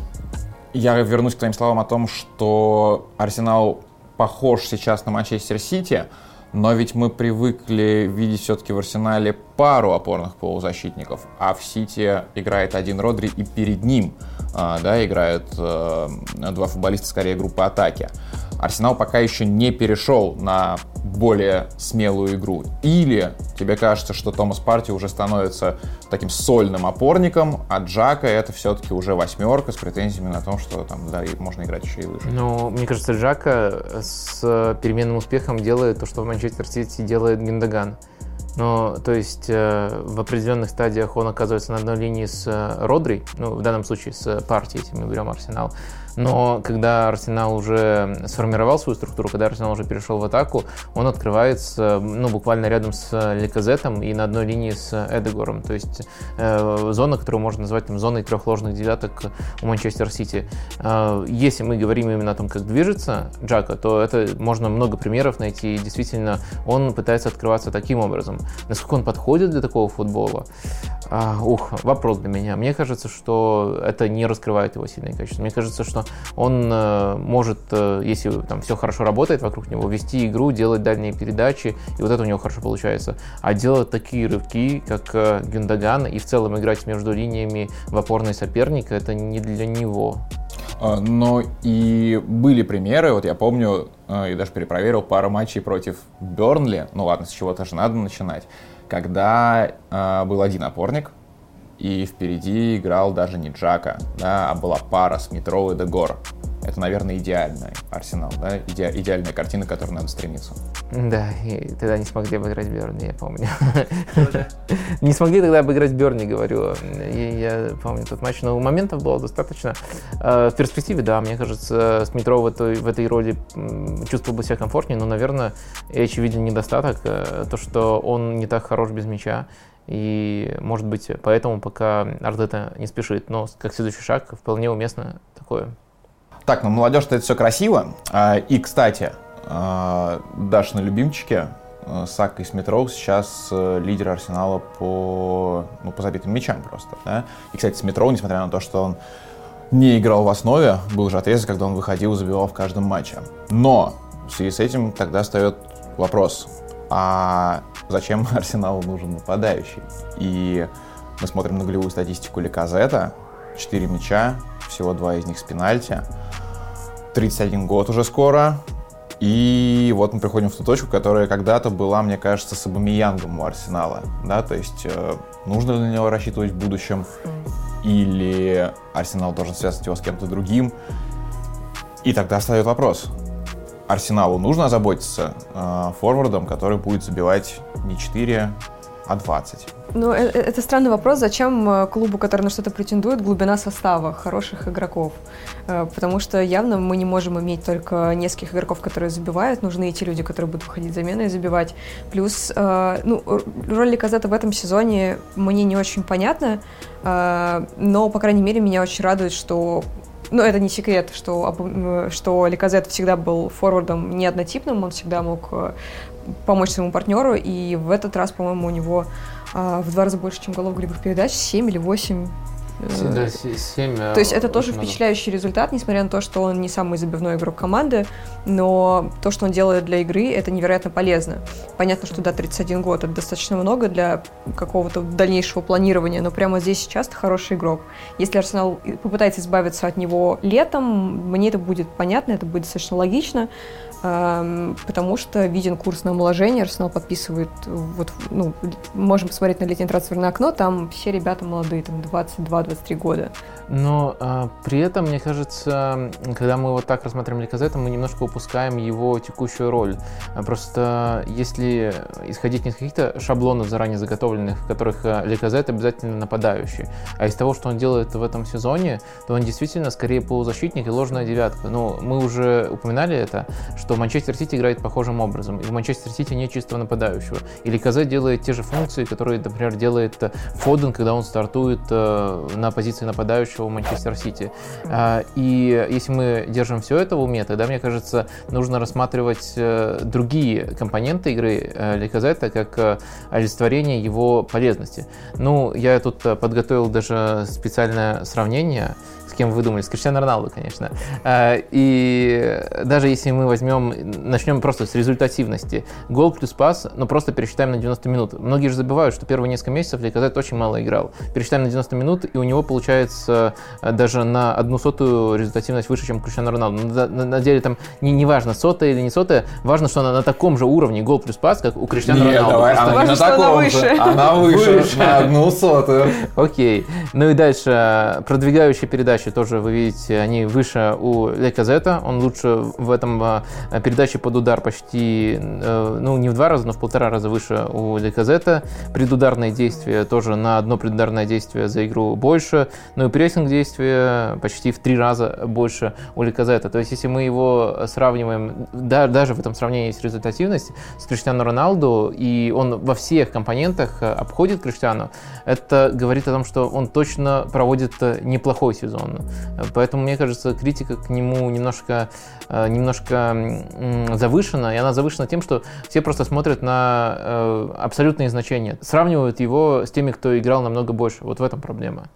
я вернусь к твоим словам о том, что Арсенал похож сейчас на Манчестер Сити, но ведь мы привыкли видеть все-таки в Арсенале пару опорных полузащитников, а в Сити играет один Родри и перед ним а, да, играют э, два футболиста скорее группы атаки. Арсенал пока еще не перешел на более смелую игру. Или тебе кажется, что Томас Парти уже становится таким сольным опорником, а Джака это все-таки уже восьмерка с претензиями на том, что там да, можно играть еще и выше. Ну, мне кажется, Джака с переменным успехом делает то, что в Манчестер Сити делает Гиндаган. Но, то есть, э, в определенных стадиях он оказывается на одной линии с э, Родри, ну, в данном случае с партией, если мы берем Арсенал, но когда Арсенал уже сформировал свою структуру, когда Арсенал уже перешел в атаку, он открывается ну, буквально рядом с Леказетом и на одной линии с Эдегором. То есть э, зона, которую можно назвать там, зоной трех ложных девяток у Манчестер Сити. Э, если мы говорим именно о том, как движется Джака, то это можно много примеров найти. И действительно, он пытается открываться таким образом. Насколько он подходит для такого футбола? А, ух, вопрос для меня. Мне кажется, что это не раскрывает его сильные качества. Мне кажется, что он э, может, э, если там все хорошо работает вокруг него, вести игру, делать дальние передачи, и вот это у него хорошо получается. А делать такие рывки, как э, Гюндаган, и в целом играть между линиями в опорной соперника, это не для него. А, но и были примеры, вот я помню, и даже перепроверил пару матчей против Бернли, ну ладно, с чего-то же надо начинать, когда был один опорник, и впереди играл даже не Джака, да, а была пара с Метро и Дегор. Это, наверное, идеальный арсенал, да, Иде, идеальная картина, к которой надо стремиться. Да, и тогда не смогли обыграть Берни, я помню. Не смогли тогда обыграть Берни, говорю. Я помню тот матч, но моментов было достаточно. А, в перспективе, да, мне кажется, с Метро в этой, в этой роли чувствовал бы себя комфортнее, но, наверное, очевиден недостаток, э, то, что он не так хорош без мяча, и, может быть, поэтому пока Артета не спешит. Но как следующий шаг вполне уместно такое. Так, ну молодежь-то это все красиво. А, и, кстати, а, Дашины любимчики, а, Сак и Смитроу сейчас э, лидер Арсенала по, ну, по забитым мячам просто. Да? И, кстати, Смитроу, несмотря на то, что он не играл в основе, был же отрезок, когда он выходил и забивал в каждом матче. Но в связи с этим тогда встает вопрос, а зачем Арсеналу нужен нападающий? И мы смотрим на голевую статистику Ликазета. 4 мяча, всего два из них с пенальти. 31 год уже скоро. И вот мы приходим в ту точку, которая когда-то была, мне кажется, с Абамиянгом у Арсенала. Да? То есть э, нужно ли на него рассчитывать в будущем? Или Арсенал должен связать его с кем-то другим? И тогда встает вопрос, Арсеналу нужно озаботиться э, форвардом, который будет забивать не 4, а 20. Ну, это, это странный вопрос. Зачем э, клубу, который на что-то претендует, глубина состава хороших игроков? Э, потому что явно мы не можем иметь только нескольких игроков, которые забивают. Нужны и те люди, которые будут выходить заменой и забивать. Плюс, э, ну, роль Ликазета в этом сезоне мне не очень понятна, но, по крайней мере, меня очень радует, что ну, это не секрет, что, что Ликазет всегда был форвардом не однотипным, он всегда мог э, помочь своему партнеру, и в этот раз, по-моему, у него а, в два раза больше, чем голов голевых передач, 7 или 8 Да, 7. То есть это тоже впечатляющий результат, несмотря на то, что он не самый забивной игрок команды, но то, что он делает для игры, это невероятно полезно. Понятно, что да, 31 год это достаточно много для какого-то дальнейшего планирования, но прямо здесь сейчас это хороший игрок. Если Арсенал попытается избавиться от него летом, мне это будет понятно, это будет достаточно логично, потому что виден курс на омоложение, Арсенал подписывает, вот, ну, можем посмотреть на летнее трансферное окно, там все ребята молодые, там 22-23 года. Но а, при этом, мне кажется, когда мы вот так рассматриваем Ликазета, мы немножко упускаем его текущую роль. А просто если исходить не из каких-то шаблонов заранее заготовленных, в которых а, Ликазет обязательно нападающий, а из того, что он делает в этом сезоне, то он действительно скорее полузащитник и ложная девятка. Ну, мы уже упоминали это, что что Манчестер Сити играет похожим образом. И в Манчестер Сити нет чистого нападающего. Или Казе делает те же функции, которые, например, делает э, Фоден, когда он стартует э, на позиции нападающего Манчестер Сити. А, и если мы держим все это в уме, тогда, мне кажется, нужно рассматривать э, другие компоненты игры Ликазета как олицетворение его полезности. Ну, я тут подготовил даже специальное сравнение с кем вы думали, с Криштиану Роналду, конечно. А, и даже если мы возьмем, начнем просто с результативности, гол плюс пас, ну просто пересчитаем на 90 минут. Многие же забывают, что первые несколько месяцев Ликозет очень мало играл. Пересчитаем на 90 минут, и у него получается а, даже на одну сотую результативность выше, чем Криштиану Роналду. На, на, на деле там не, не важно, сотая или не сотая, важно, что она на таком же уровне гол плюс пас, как у Криштиану Нет, Роналду. Давай, она важно, не на что она таком выше. же. Она выше, на одну сотую. Окей. Ну и дальше. Продвигающие передачи тоже, вы видите, они выше у Леказета. Он лучше в этом а, передаче под удар почти, э, ну не в два раза, но в полтора раза выше у Леказета. Предударные действия тоже на одно предударное действие за игру больше. Ну и прессинг действия почти в три раза больше у Леказета. То есть если мы его сравниваем, да, даже в этом сравнении есть результативность с Криштиану Роналду, и он во всех компонентах э, обходит Криштиану, это говорит о том, что он точно проводит э, неплохой сезон. Поэтому, мне кажется, критика к нему немножко, э, немножко завышена, и она завышена тем, что все просто смотрят на э, абсолютные значения, сравнивают его с теми, кто играл намного больше. Вот в этом проблема.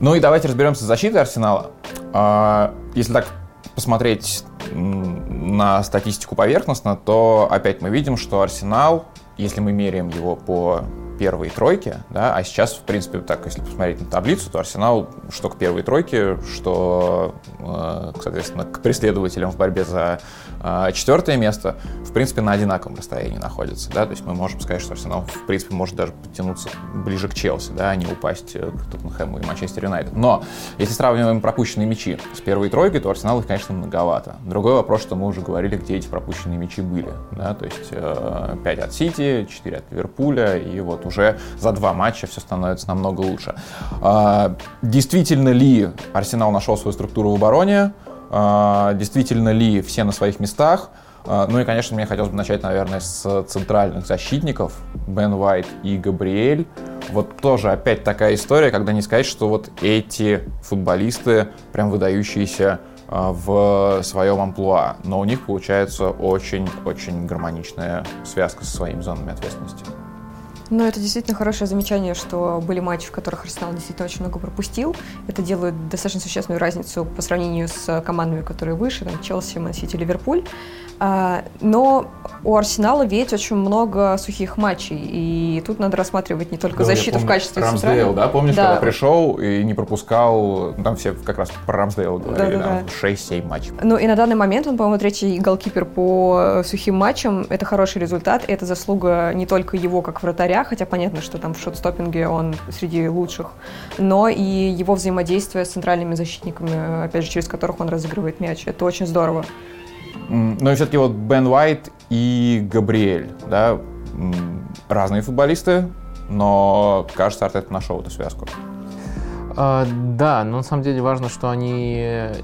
Ну и давайте разберемся с защитой Арсенала. А, Если так посмотреть на статистику поверхностно, то опять мы видим, что Арсенал, если мы меряем его по первой тройке, да, а сейчас, в принципе, так, если посмотреть на таблицу, то Арсенал что к первой тройке, что, э, соответственно, к преследователям в борьбе за четвертое место, в принципе, на одинаковом расстоянии находится, да, то есть мы можем сказать, что Арсенал, в принципе, может даже подтянуться ближе к Челси, да, а не упасть э, к Тоттенхэму и Манчестер Юнайтед. Но, если сравниваем пропущенные мячи с первой тройкой, то Арсенал их, конечно, многовато. Другой вопрос, что мы уже говорили, где эти пропущенные мячи были, да, то есть э, 5 от Сити, 4 от Ливерпуля, и вот уже за два матча все становится намного лучше. А, действительно ли Арсенал нашел свою структуру в обороне? А, действительно ли все на своих местах? А, Ну и, конечно, мне хотелось бы начать, наверное, с центральных защитников. Бен Уайт и Габриэль. Вот тоже опять такая история, когда не сказать, что вот эти футболисты прям выдающиеся а, в своем амплуа. Но у них получается очень-очень гармоничная связка со своими зонами ответственности. Но это действительно хорошее замечание, что были матчи, в которых Арсенал действительно очень много пропустил. Это делает достаточно существенную разницу по сравнению с командами, которые выше, там Челси, Мансити, Ливерпуль. А, но у Арсенала ведь очень много сухих матчей, и тут надо рассматривать не только Да, защиту в помню, качестве Рамсдейл, центрального. да, помнишь, Да. когда пришел и не пропускал, ну, там все как раз про Рамсдейла говорили, Да-да-да. там 6-7 матчей. Ну и на данный момент он, по-моему, третий голкипер по сухим матчам. Это хороший результат. Это заслуга не только его как вратаря, хотя понятно, что там в шотстоппинге он среди лучших, но и его взаимодействие с центральными защитниками, опять же, через которых он разыгрывает мяч. Это очень здорово. Ну и все-таки вот Бен Уайт и Габриэль, да, разные футболисты, но, кажется, Артет нашел эту связку. А, да, но на самом деле важно, что они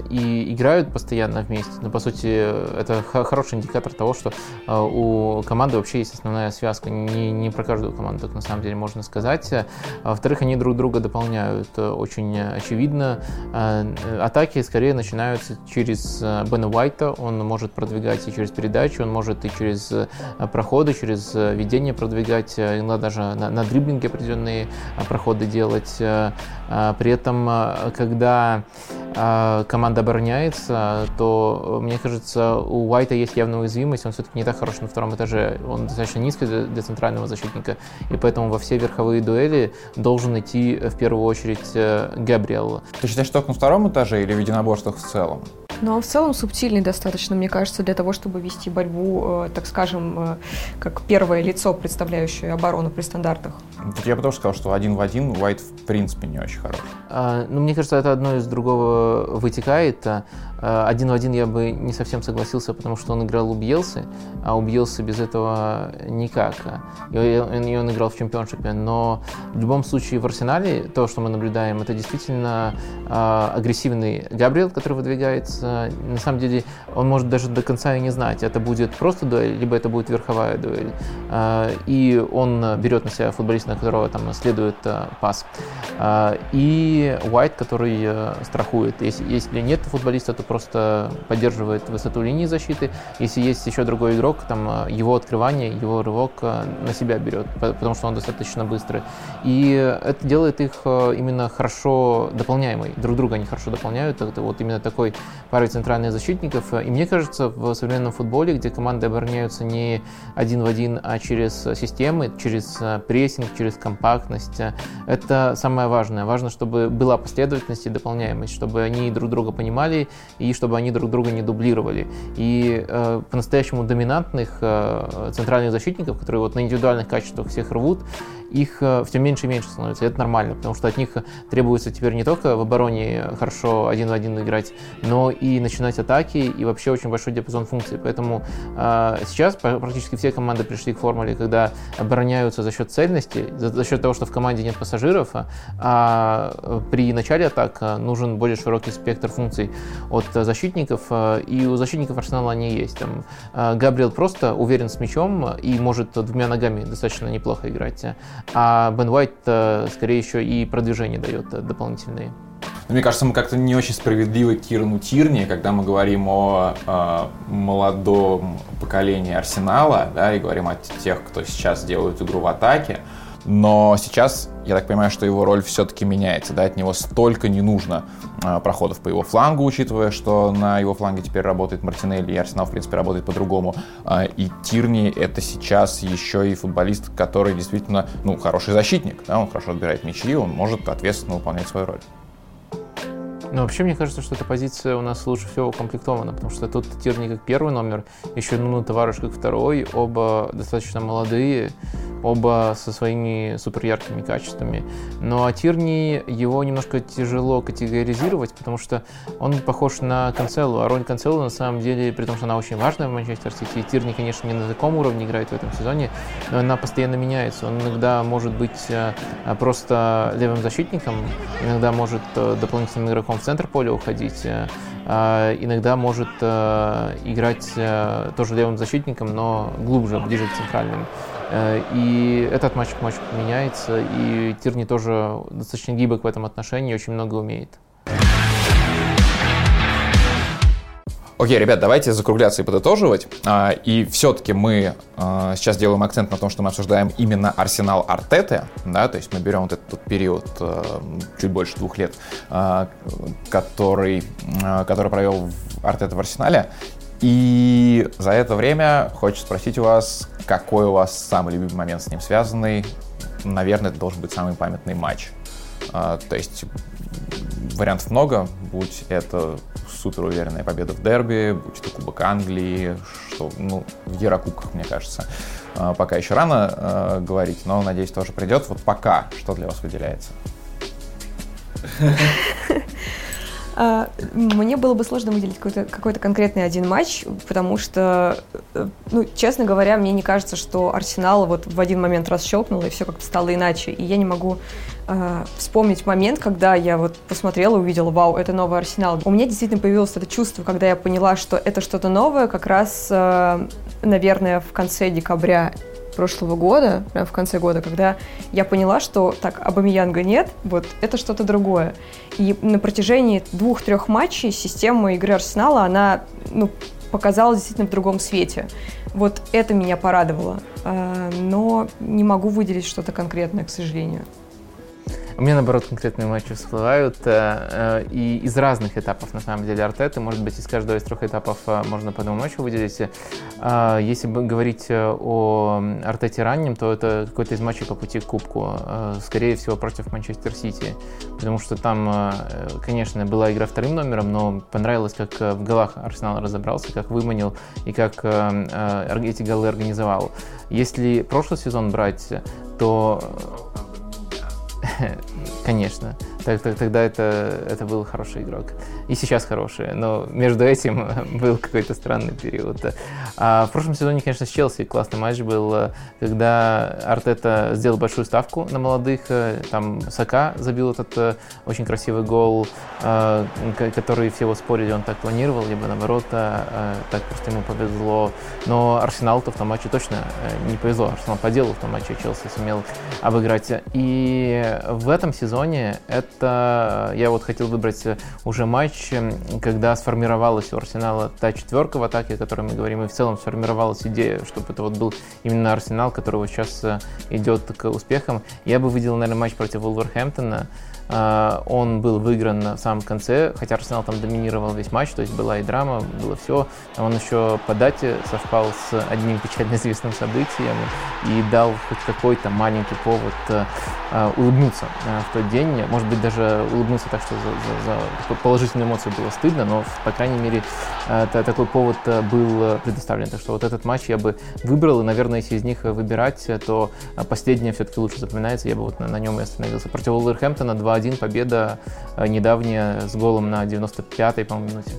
и играют постоянно вместе. Но по сути это хороший индикатор того, что а, у команды вообще есть основная связка. Не, не про каждую команду, так на самом деле можно сказать. А, во-вторых, они друг друга дополняют очень очевидно. А, атаки скорее начинаются через Бена Уайта. Он может продвигать и через передачу, он может и через проходы, через ведение продвигать, иногда даже на, на дриблинге определенные проходы делать. При этом, э, когда э, команда обороняется, то, мне кажется, у Уайта есть явная уязвимость, он все-таки не так хорош на втором этаже, он достаточно низкий для центрального защитника, и поэтому во все верховые дуэли должен идти в первую очередь э, Габриэл. Ты считаешь, только на втором этаже или в единоборствах в целом? Но он в целом субтильный достаточно, мне кажется, для того, чтобы вести борьбу, э, так скажем, э, как первое лицо, представляющее оборону при стандартах. Я потому что сказал, что один в один Уайт в принципе не очень хорош. А, ну, мне кажется, это одно из другого вытекает. А, один в один я бы не совсем согласился, потому что он играл у Бьелсы, а у Бьелсы без этого никак. И он, и он играл в чемпионшипе. Но в любом случае в Арсенале то, что мы наблюдаем, это действительно а, агрессивный Габриэл, который выдвигается. На самом деле он может даже до конца и не знать, это будет просто дуэль, либо это будет верховая дуэль. И он берет на себя футболиста, на которого там следует пас. И Уайт, который страхует. Если, если нет футболиста, то просто поддерживает высоту линии защиты. Если есть еще другой игрок, там э, его открывание, его рывок э, на себя берет, потому что он достаточно быстрый. И это делает их э, именно хорошо дополняемой. Друг друга они хорошо дополняют. Это вот именно такой парой центральных защитников. И мне кажется, в современном футболе, где команды обороняются не один в один, а через системы, через прессинг, через компактность, это самое важное. Важно, чтобы была последовательность и дополняемость, чтобы они друг друга понимали и чтобы они друг друга не дублировали. И э, по-настоящему доминантных э, центральных защитников, которые вот на индивидуальных качествах всех рвут, их э, все меньше и меньше становится. И это нормально, потому что от них требуется теперь не только в обороне хорошо один в один играть, но и начинать атаки, и вообще очень большой диапазон функций. Поэтому э, сейчас практически все команды пришли к формуле, когда обороняются за счет цельности, за, за счет того, что в команде нет пассажиров, а, а при начале атак э, нужен более широкий спектр функций от защитников, э, и у защитников Арсенала они есть. Там, Габриэл просто уверен с мячом и может двумя ногами достаточно неплохо играть а Бен Уайт э, скорее еще и продвижение дает э, дополнительные. Мне кажется, мы как-то не очень справедливы Кирану Тирни, когда мы говорим о э, молодом поколении Арсенала, да, и говорим о тех, кто сейчас делает игру в атаке. Но сейчас, я так понимаю, что его роль все-таки меняется, да, от него столько не нужно э, проходов по его флангу, учитывая, что на его фланге теперь работает Мартинелли, и Арсенал, в принципе, работает по-другому. Э, и Тирни — это сейчас еще и футболист, который действительно, ну, хороший защитник, да, он хорошо отбирает мячи, он может ответственно выполнять свою роль. Ну, вообще, мне кажется, что эта позиция у нас лучше всего укомплектована, потому что тут Тирни как первый номер, еще ну, товарищ как второй, оба достаточно молодые, оба со своими супер яркими качествами. Но а Тирни, его немножко тяжело категоризировать, потому что он похож на Канцелу, а роль Канцелу на самом деле, при том, что она очень важная в Манчестер Сити, Тирни, конечно, не на таком уровне играет в этом сезоне, но она постоянно меняется. Он иногда может быть э, просто левым защитником, иногда может э, дополнительным игроком в центр поля уходить. Э, а иногда может э, играть э, тоже левым защитником, но глубже, ближе к центральным. И этот матч к матчу меняется, и Тирни тоже достаточно гибок в этом отношении, очень много умеет. Окей, ребят, давайте закругляться и подытоживать. А, и все-таки мы а, сейчас делаем акцент на том, что мы обсуждаем именно арсенал Артеты, да, то есть мы берем вот этот период а, чуть больше двух лет, который, который провел Артета в Арсенале. И за это время хочется спросить у вас, какой у вас самый любимый момент с ним связанный. Наверное, это должен быть самый памятный матч. То есть вариантов много, будь это супер уверенная победа в дерби, будь это Кубок Англии, что, ну, в Еврокубках, мне кажется, а, пока еще рано э, говорить, но, надеюсь, тоже придет. Вот пока, что для вас выделяется? А, мне было бы сложно выделить какой-то какой конкретный один матч, потому что, э, ну, честно говоря, мне не кажется, что Арсенал вот в один момент расщелкнул, и все как-то стало иначе. И я не могу э, вспомнить момент, когда я вот посмотрела, увидела, вау, это новый Арсенал. У меня действительно появилось это чувство, когда я поняла, что это что-то новое, как раз, э, наверное, в конце декабря прошлого года, прям в конце года, когда я поняла, что так, Абамиянга нет, вот это что-то другое. И на протяжении двух-трех матчей система игры Арсенала, она ну, показалась действительно в другом свете. Вот это меня порадовало. А, но не могу выделить что-то конкретное, к сожалению. У меня, наоборот, конкретные матчи всплывают. Э, э, и из разных этапов, на самом деле, Артеты. Может быть, из каждого из трех этапов э, можно по одному матчу выделить. Если говорить о Артете раннем, то это какой-то из матчей по пути к Кубку. Скорее всего, против Манчестер Сити. Потому что там, конечно, была игра вторым номером, но понравилось, как в голах Арсенал разобрался, как выманил и как эти голы организовал. Если прошлый сезон брать, то Конечно. Тогда это, это был хороший игрок. И сейчас хороший. Но между этим был какой-то странный период. А в прошлом сезоне, конечно, с Челси классный матч был, когда Артета сделал большую ставку на молодых. Там Сака забил этот э, очень красивый гол, э, который все его спорили, он так планировал, либо наоборот, э, так просто ему повезло. Но Арсенал-то в том матче точно не повезло. Арсенал по делу в том матче Челси сумел обыграть. И в этом сезоне это я вот хотел выбрать уже матч, когда сформировалась у Арсенала та четверка в атаке, о которой мы говорим, и в целом сформировалась идея, чтобы это вот был именно Арсенал, который вот сейчас э, идет к успехам. Я бы выделил, наверное, матч против Вулверхэмптона, он был выигран в самом конце, хотя Арсенал там доминировал весь матч, то есть была и драма, было все. Он еще по дате совпал с одним печально известным событием и дал хоть какой-то маленький повод э, э, улыбнуться э, в тот день. Может быть, даже улыбнуться так, что за, за, за положительные эмоции было стыдно, но, по крайней мере, такой повод был предоставлен. Так что вот этот матч я бы выбрал, и, наверное, если из них выбирать, то последнее все-таки лучше запоминается. Я бы вот на, на нем и остановился. Против Уолверхэмптона 2 2-1 победа э, недавняя с голом на 95-й, по-моему, минуте.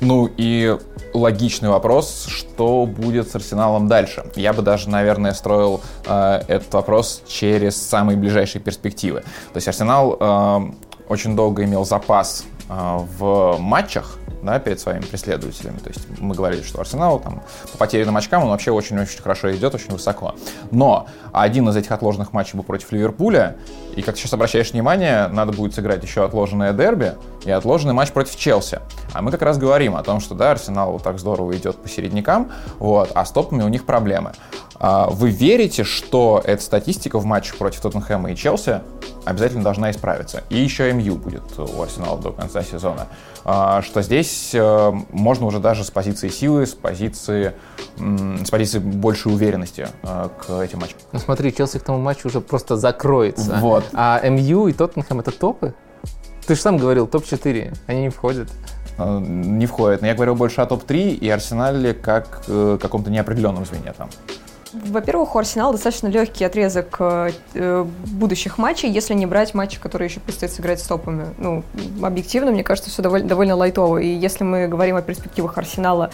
Ну и логичный вопрос, что будет с Арсеналом дальше? Я бы даже, наверное, строил э, этот вопрос через самые ближайшие перспективы. То есть Арсенал э, очень долго имел запас э, в матчах, да, перед своими преследователями. То есть мы говорили, что Арсенал там, по потерянным очкам он вообще очень-очень хорошо идет, очень высоко. Но один из этих отложенных матчей был против Ливерпуля, и как ты сейчас обращаешь внимание, надо будет сыграть еще отложенное дерби и отложенный матч против Челси. А мы как раз говорим о том, что да, Арсенал вот так здорово идет по середнякам, вот, а с топами у них проблемы. А вы верите, что эта статистика в матчах против Тоттенхэма и Челси обязательно должна исправиться? И еще МЮ будет у Арсенала до конца сезона. А, что здесь э, можно уже даже с позиции силы, с позиции, с позиции большей уверенности э, к этим матчам. Ну смотри, Челси к тому матчу уже просто закроется. Вот. А МЮ и Тоттенхэм это топы? Ты же сам говорил, топ-4, они не входят. Э, не входят. Но я говорил больше о топ-3 и Арсенале как каком-то неопределенном звене там. Во-первых, у Арсенала достаточно легкий отрезок э, будущих матчей, если не брать матчи, которые еще предстоит сыграть с топами. Ну, объективно, мне кажется, все довольно, довольно лайтово. И если мы говорим о перспективах Арсенала,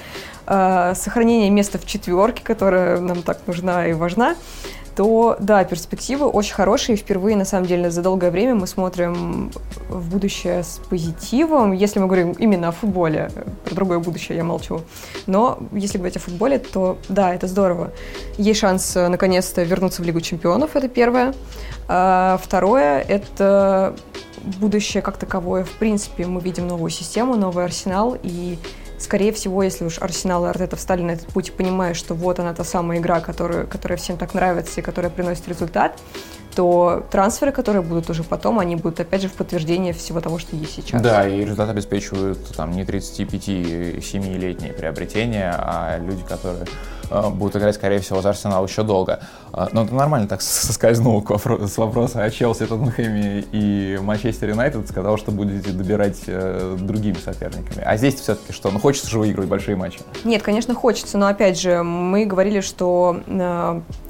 э, сохранение места в четверке, которая нам так нужна и важна, то да, перспективы очень хорошие. Впервые, на самом деле, за долгое время мы смотрим в будущее с позитивом. Если мы говорим именно о футболе, про другое будущее я молчу. Но если говорить о футболе, то да, это здорово. Есть шанс э, наконец-то вернуться в Лигу чемпионов, это первое. А второе, это будущее как таковое. В принципе, мы видим новую систему, новый арсенал, и скорее всего, если уж Арсенал и Артета встали на этот путь, понимая, что вот она та самая игра, которую, которая всем так нравится и которая приносит результат, то трансферы, которые будут уже потом, они будут опять же в подтверждение всего того, что есть сейчас. Да, и результат обеспечивают там не 35-7-летние приобретения, а люди, которые Э, будут играть, скорее всего, за Арсенал еще долго. Э, но это нормально так соскользнул с вопроса о Челси, Тоттенхэме и Манчестер Юнайтед, сказал, что будете добирать э, другими соперниками. А здесь все-таки что? Ну, хочется же выигрывать большие матчи. Нет, конечно, хочется, но опять же, мы говорили, что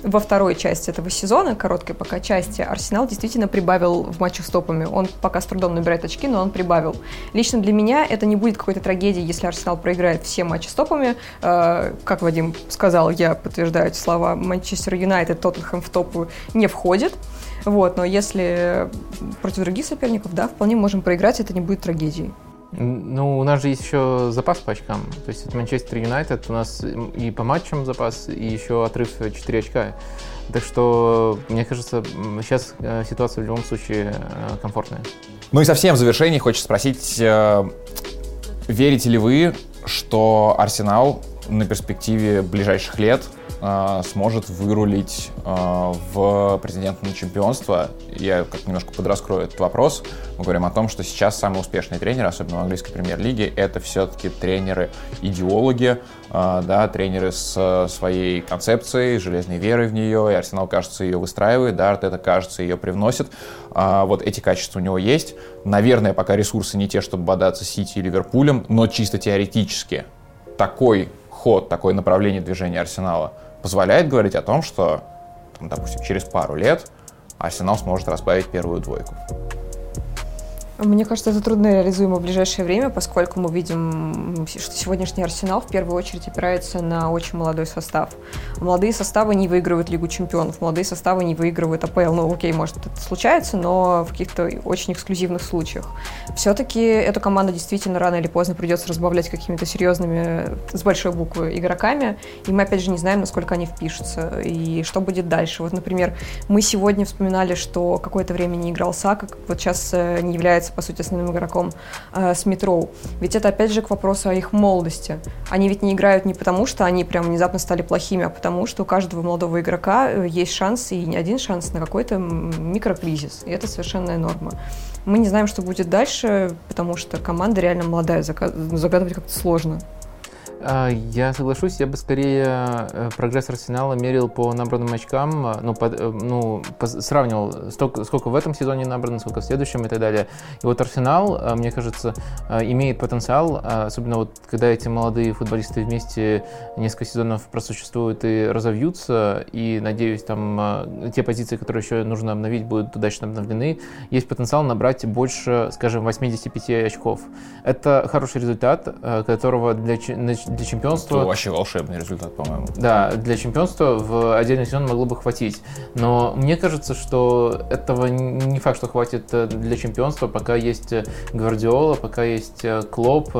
во второй части этого сезона, короткой пока части, Арсенал действительно прибавил в матчах с топами. Он пока с трудом набирает очки, но он прибавил. Лично для меня это не будет какой-то трагедией, если Арсенал проиграет все матчи с топами. Как Вадим сказал, я подтверждаю эти слова, Манчестер Юнайтед, Тоттенхэм в топу не входит. Вот, но если против других соперников, да, вполне можем проиграть, это не будет трагедией. Ну, у нас же есть еще запас по очкам. То есть это Манчестер Юнайтед, у нас и по матчам запас, и еще отрыв 4 очка. Так что, мне кажется, сейчас э, ситуация в любом случае э, комфортная. Ну и совсем в завершении хочется спросить, э, верите ли вы, что Арсенал на перспективе ближайших лет э, сможет вырулить э, в претендентное чемпионство. Я как немножко подраскрою этот вопрос. Мы говорим о том, что сейчас самые успешные тренеры, особенно в английской премьер-лиге, это все-таки тренеры-идеологи, э, да, тренеры с своей концепцией, железной верой в нее, и Арсенал, кажется, ее выстраивает, да, это кажется, ее привносит. Вот эти качества у него есть. Наверное, пока ресурсы не те, чтобы бодаться с Сити и Ливерпулем, но чисто теоретически такой ход, такое направление движения Арсенала позволяет говорить о том, что, там, допустим, через пару лет Арсенал сможет разбавить первую двойку. Мне кажется, это трудно реализуемо в ближайшее время, поскольку мы видим, что сегодняшний Арсенал в первую очередь опирается на очень молодой состав. Молодые составы не выигрывают Лигу чемпионов, молодые составы не выигрывают АПЛ. Ну, окей, может, это случается, но в каких-то очень эксклюзивных случаях. Все-таки эту команду действительно рано или поздно придется разбавлять какими-то серьезными, с большой буквы, игроками, и мы, опять же, не знаем, насколько они впишутся, и что будет дальше. Вот, например, мы сегодня вспоминали, что какое-то время не играл Сака, вот сейчас э, не является является, по сути, основным игроком э, с Метроу. Ведь это, опять же, к вопросу о их молодости. Они ведь не играют не потому, что они прям внезапно стали плохими, а потому, что у каждого молодого игрока э, есть шанс, и не один шанс на какой-то микрокризис. И это совершенная норма. Мы не знаем, что будет дальше, потому что команда реально молодая, загадывать как-то сложно. А, я соглашусь, я бы скорее э, прогресс Арсенала мерил по набранным очкам, э, ну, под, э, ну сравнивал, столько, сколько в этом сезоне набрано, сколько в следующем и так далее. И вот Арсенал, мне кажется, имеет потенциал, особенно вот когда эти молодые футболисты вместе несколько сезонов просуществуют и разовьются, и, надеюсь, там те позиции, которые еще нужно обновить, будут удачно обновлены, есть потенциал набрать больше, скажем, 85 очков. Это хороший результат, которого для для чемпионства... Это вообще волшебный результат, по-моему. Да, для чемпионства в отдельный сезон могло бы хватить. Но мне кажется, что этого не факт, что хватит э, для чемпионства, пока есть э, Гвардиола, пока есть э, Клоп.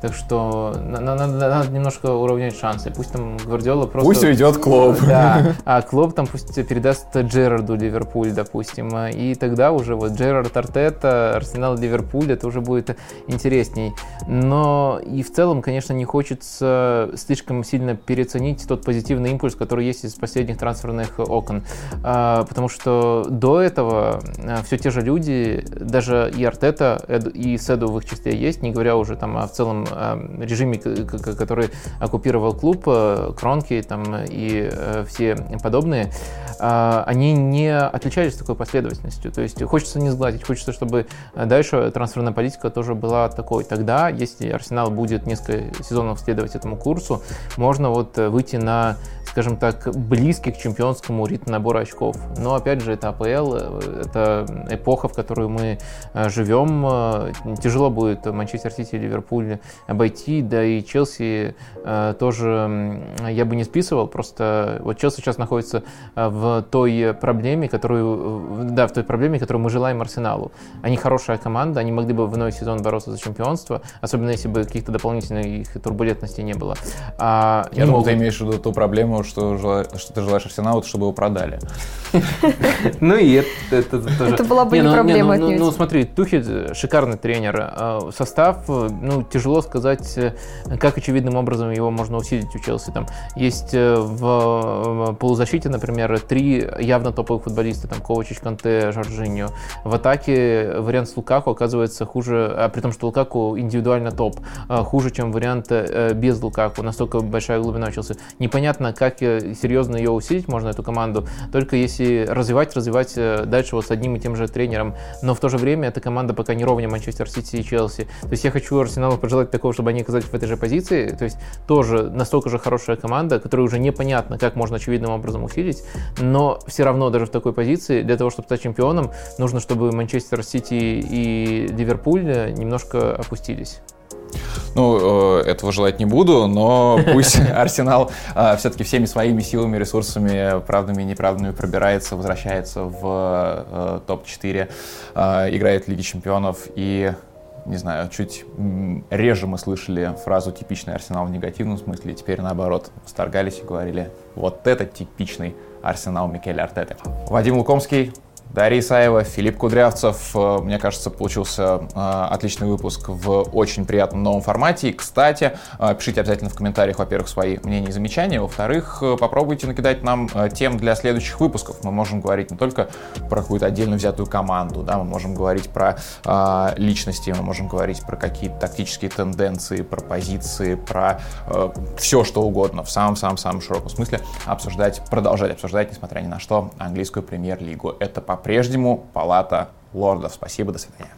Так что надо, надо немножко уравнять шансы. Пусть там Гвардиола просто... Пусть уйдет Клоп. Да, а Клоп там пусть передаст Джерарду Ливерпуль, допустим. И тогда уже вот Джерард Артета, Арсенал Ливерпуль, это уже будет интересней. Но и в целом, конечно, не хочется слишком сильно переоценить тот позитивный импульс, который есть из последних трансферных окон. А, потому что до этого а, все те же люди, даже и Артета, и Седу в их числе есть, не говоря уже там о в целом режиме, который оккупировал клуб, Кронки там, и все подобные, а, они не отличались такой последовательностью. То есть хочется не сгладить, хочется, чтобы дальше трансферная политика тоже была такой. Тогда, если Арсенал будет несколько сезонов следовать следовать этому курсу, можно вот э, выйти на, скажем так, близкий к чемпионскому ритм набора очков. Но опять же, это АПЛ, э, это эпоха, в которую мы э, живем. Тяжело будет Манчестер Сити и Ливерпуль обойти, да и Челси тоже я бы не списывал, просто вот Челси сейчас находится в той проблеме, которую, да, в той проблеме, которую мы желаем Арсеналу. Они хорошая команда, они могли бы в новый сезон бороться за чемпионство, особенно если бы каких-то дополнительных турбулентностей возможностей не было. А, Я думал, могут... ты имеешь в виду ту проблему, что, что ты желаешь Арсеналу, чтобы его продали. Ну и это тоже... Это была бы не ну, проблема ну, ну смотри, Тухель шикарный тренер. А, состав, ну, тяжело сказать, как очевидным образом его можно усилить у Челси. Там есть э, в полузащите, например, три явно топовых футболиста, там Ковачич, Канте, Жоржиньо. В атаке вариант с Лукаку оказывается хуже, а при том, что Лукаку индивидуально топ, а, хуже, чем вариант э, без Лукаку, настолько большая глубина Челси. Непонятно, как э, серьезно ее усилить можно, эту команду, только если развивать, развивать э, дальше вот с одним и тем же тренером. Но в то же время эта команда пока не ровня Манчестер Сити и Челси. То есть я хочу Арсеналу пожелать такого, чтобы они оказались в этой же позиции. То есть тоже настолько же хорошая команда, которая уже непонятно, как можно очевидным образом усилить, но все равно даже в такой позиции для того, чтобы стать чемпионом, нужно, чтобы Манчестер Сити и Ливерпуль немножко опустились. Ну, э, этого желать не буду, но пусть Арсенал э, все-таки всеми своими силами, ресурсами, правдами и неправдами пробирается, возвращается в э, топ-4, играет в Лиге Чемпионов и не знаю, чуть реже мы слышали фразу «типичный Арсенал» в негативном смысле, теперь наоборот, сторгались и говорили «вот это типичный Арсенал Микеля Артеты». Вадим Лукомский, Дарья Исаева, Филипп Кудрявцев. Э, мне кажется, получился э, отличный выпуск в очень приятном новом формате. И, кстати, э, пишите обязательно в комментариях, во-первых, свои мнения и замечания. Во-вторых, попробуйте накидать нам тем для следующих выпусков. Мы можем говорить не только про какую-то отдельно взятую команду, да, мы можем говорить про личности, мы можем говорить про какие-то тактические тенденции, про позиции, про все, что угодно в самом-самом-самом широком смысле обсуждать, продолжать обсуждать, несмотря ни на что, английскую премьер-лигу. Это по по-прежнему Палата лордов. Спасибо, до свидания.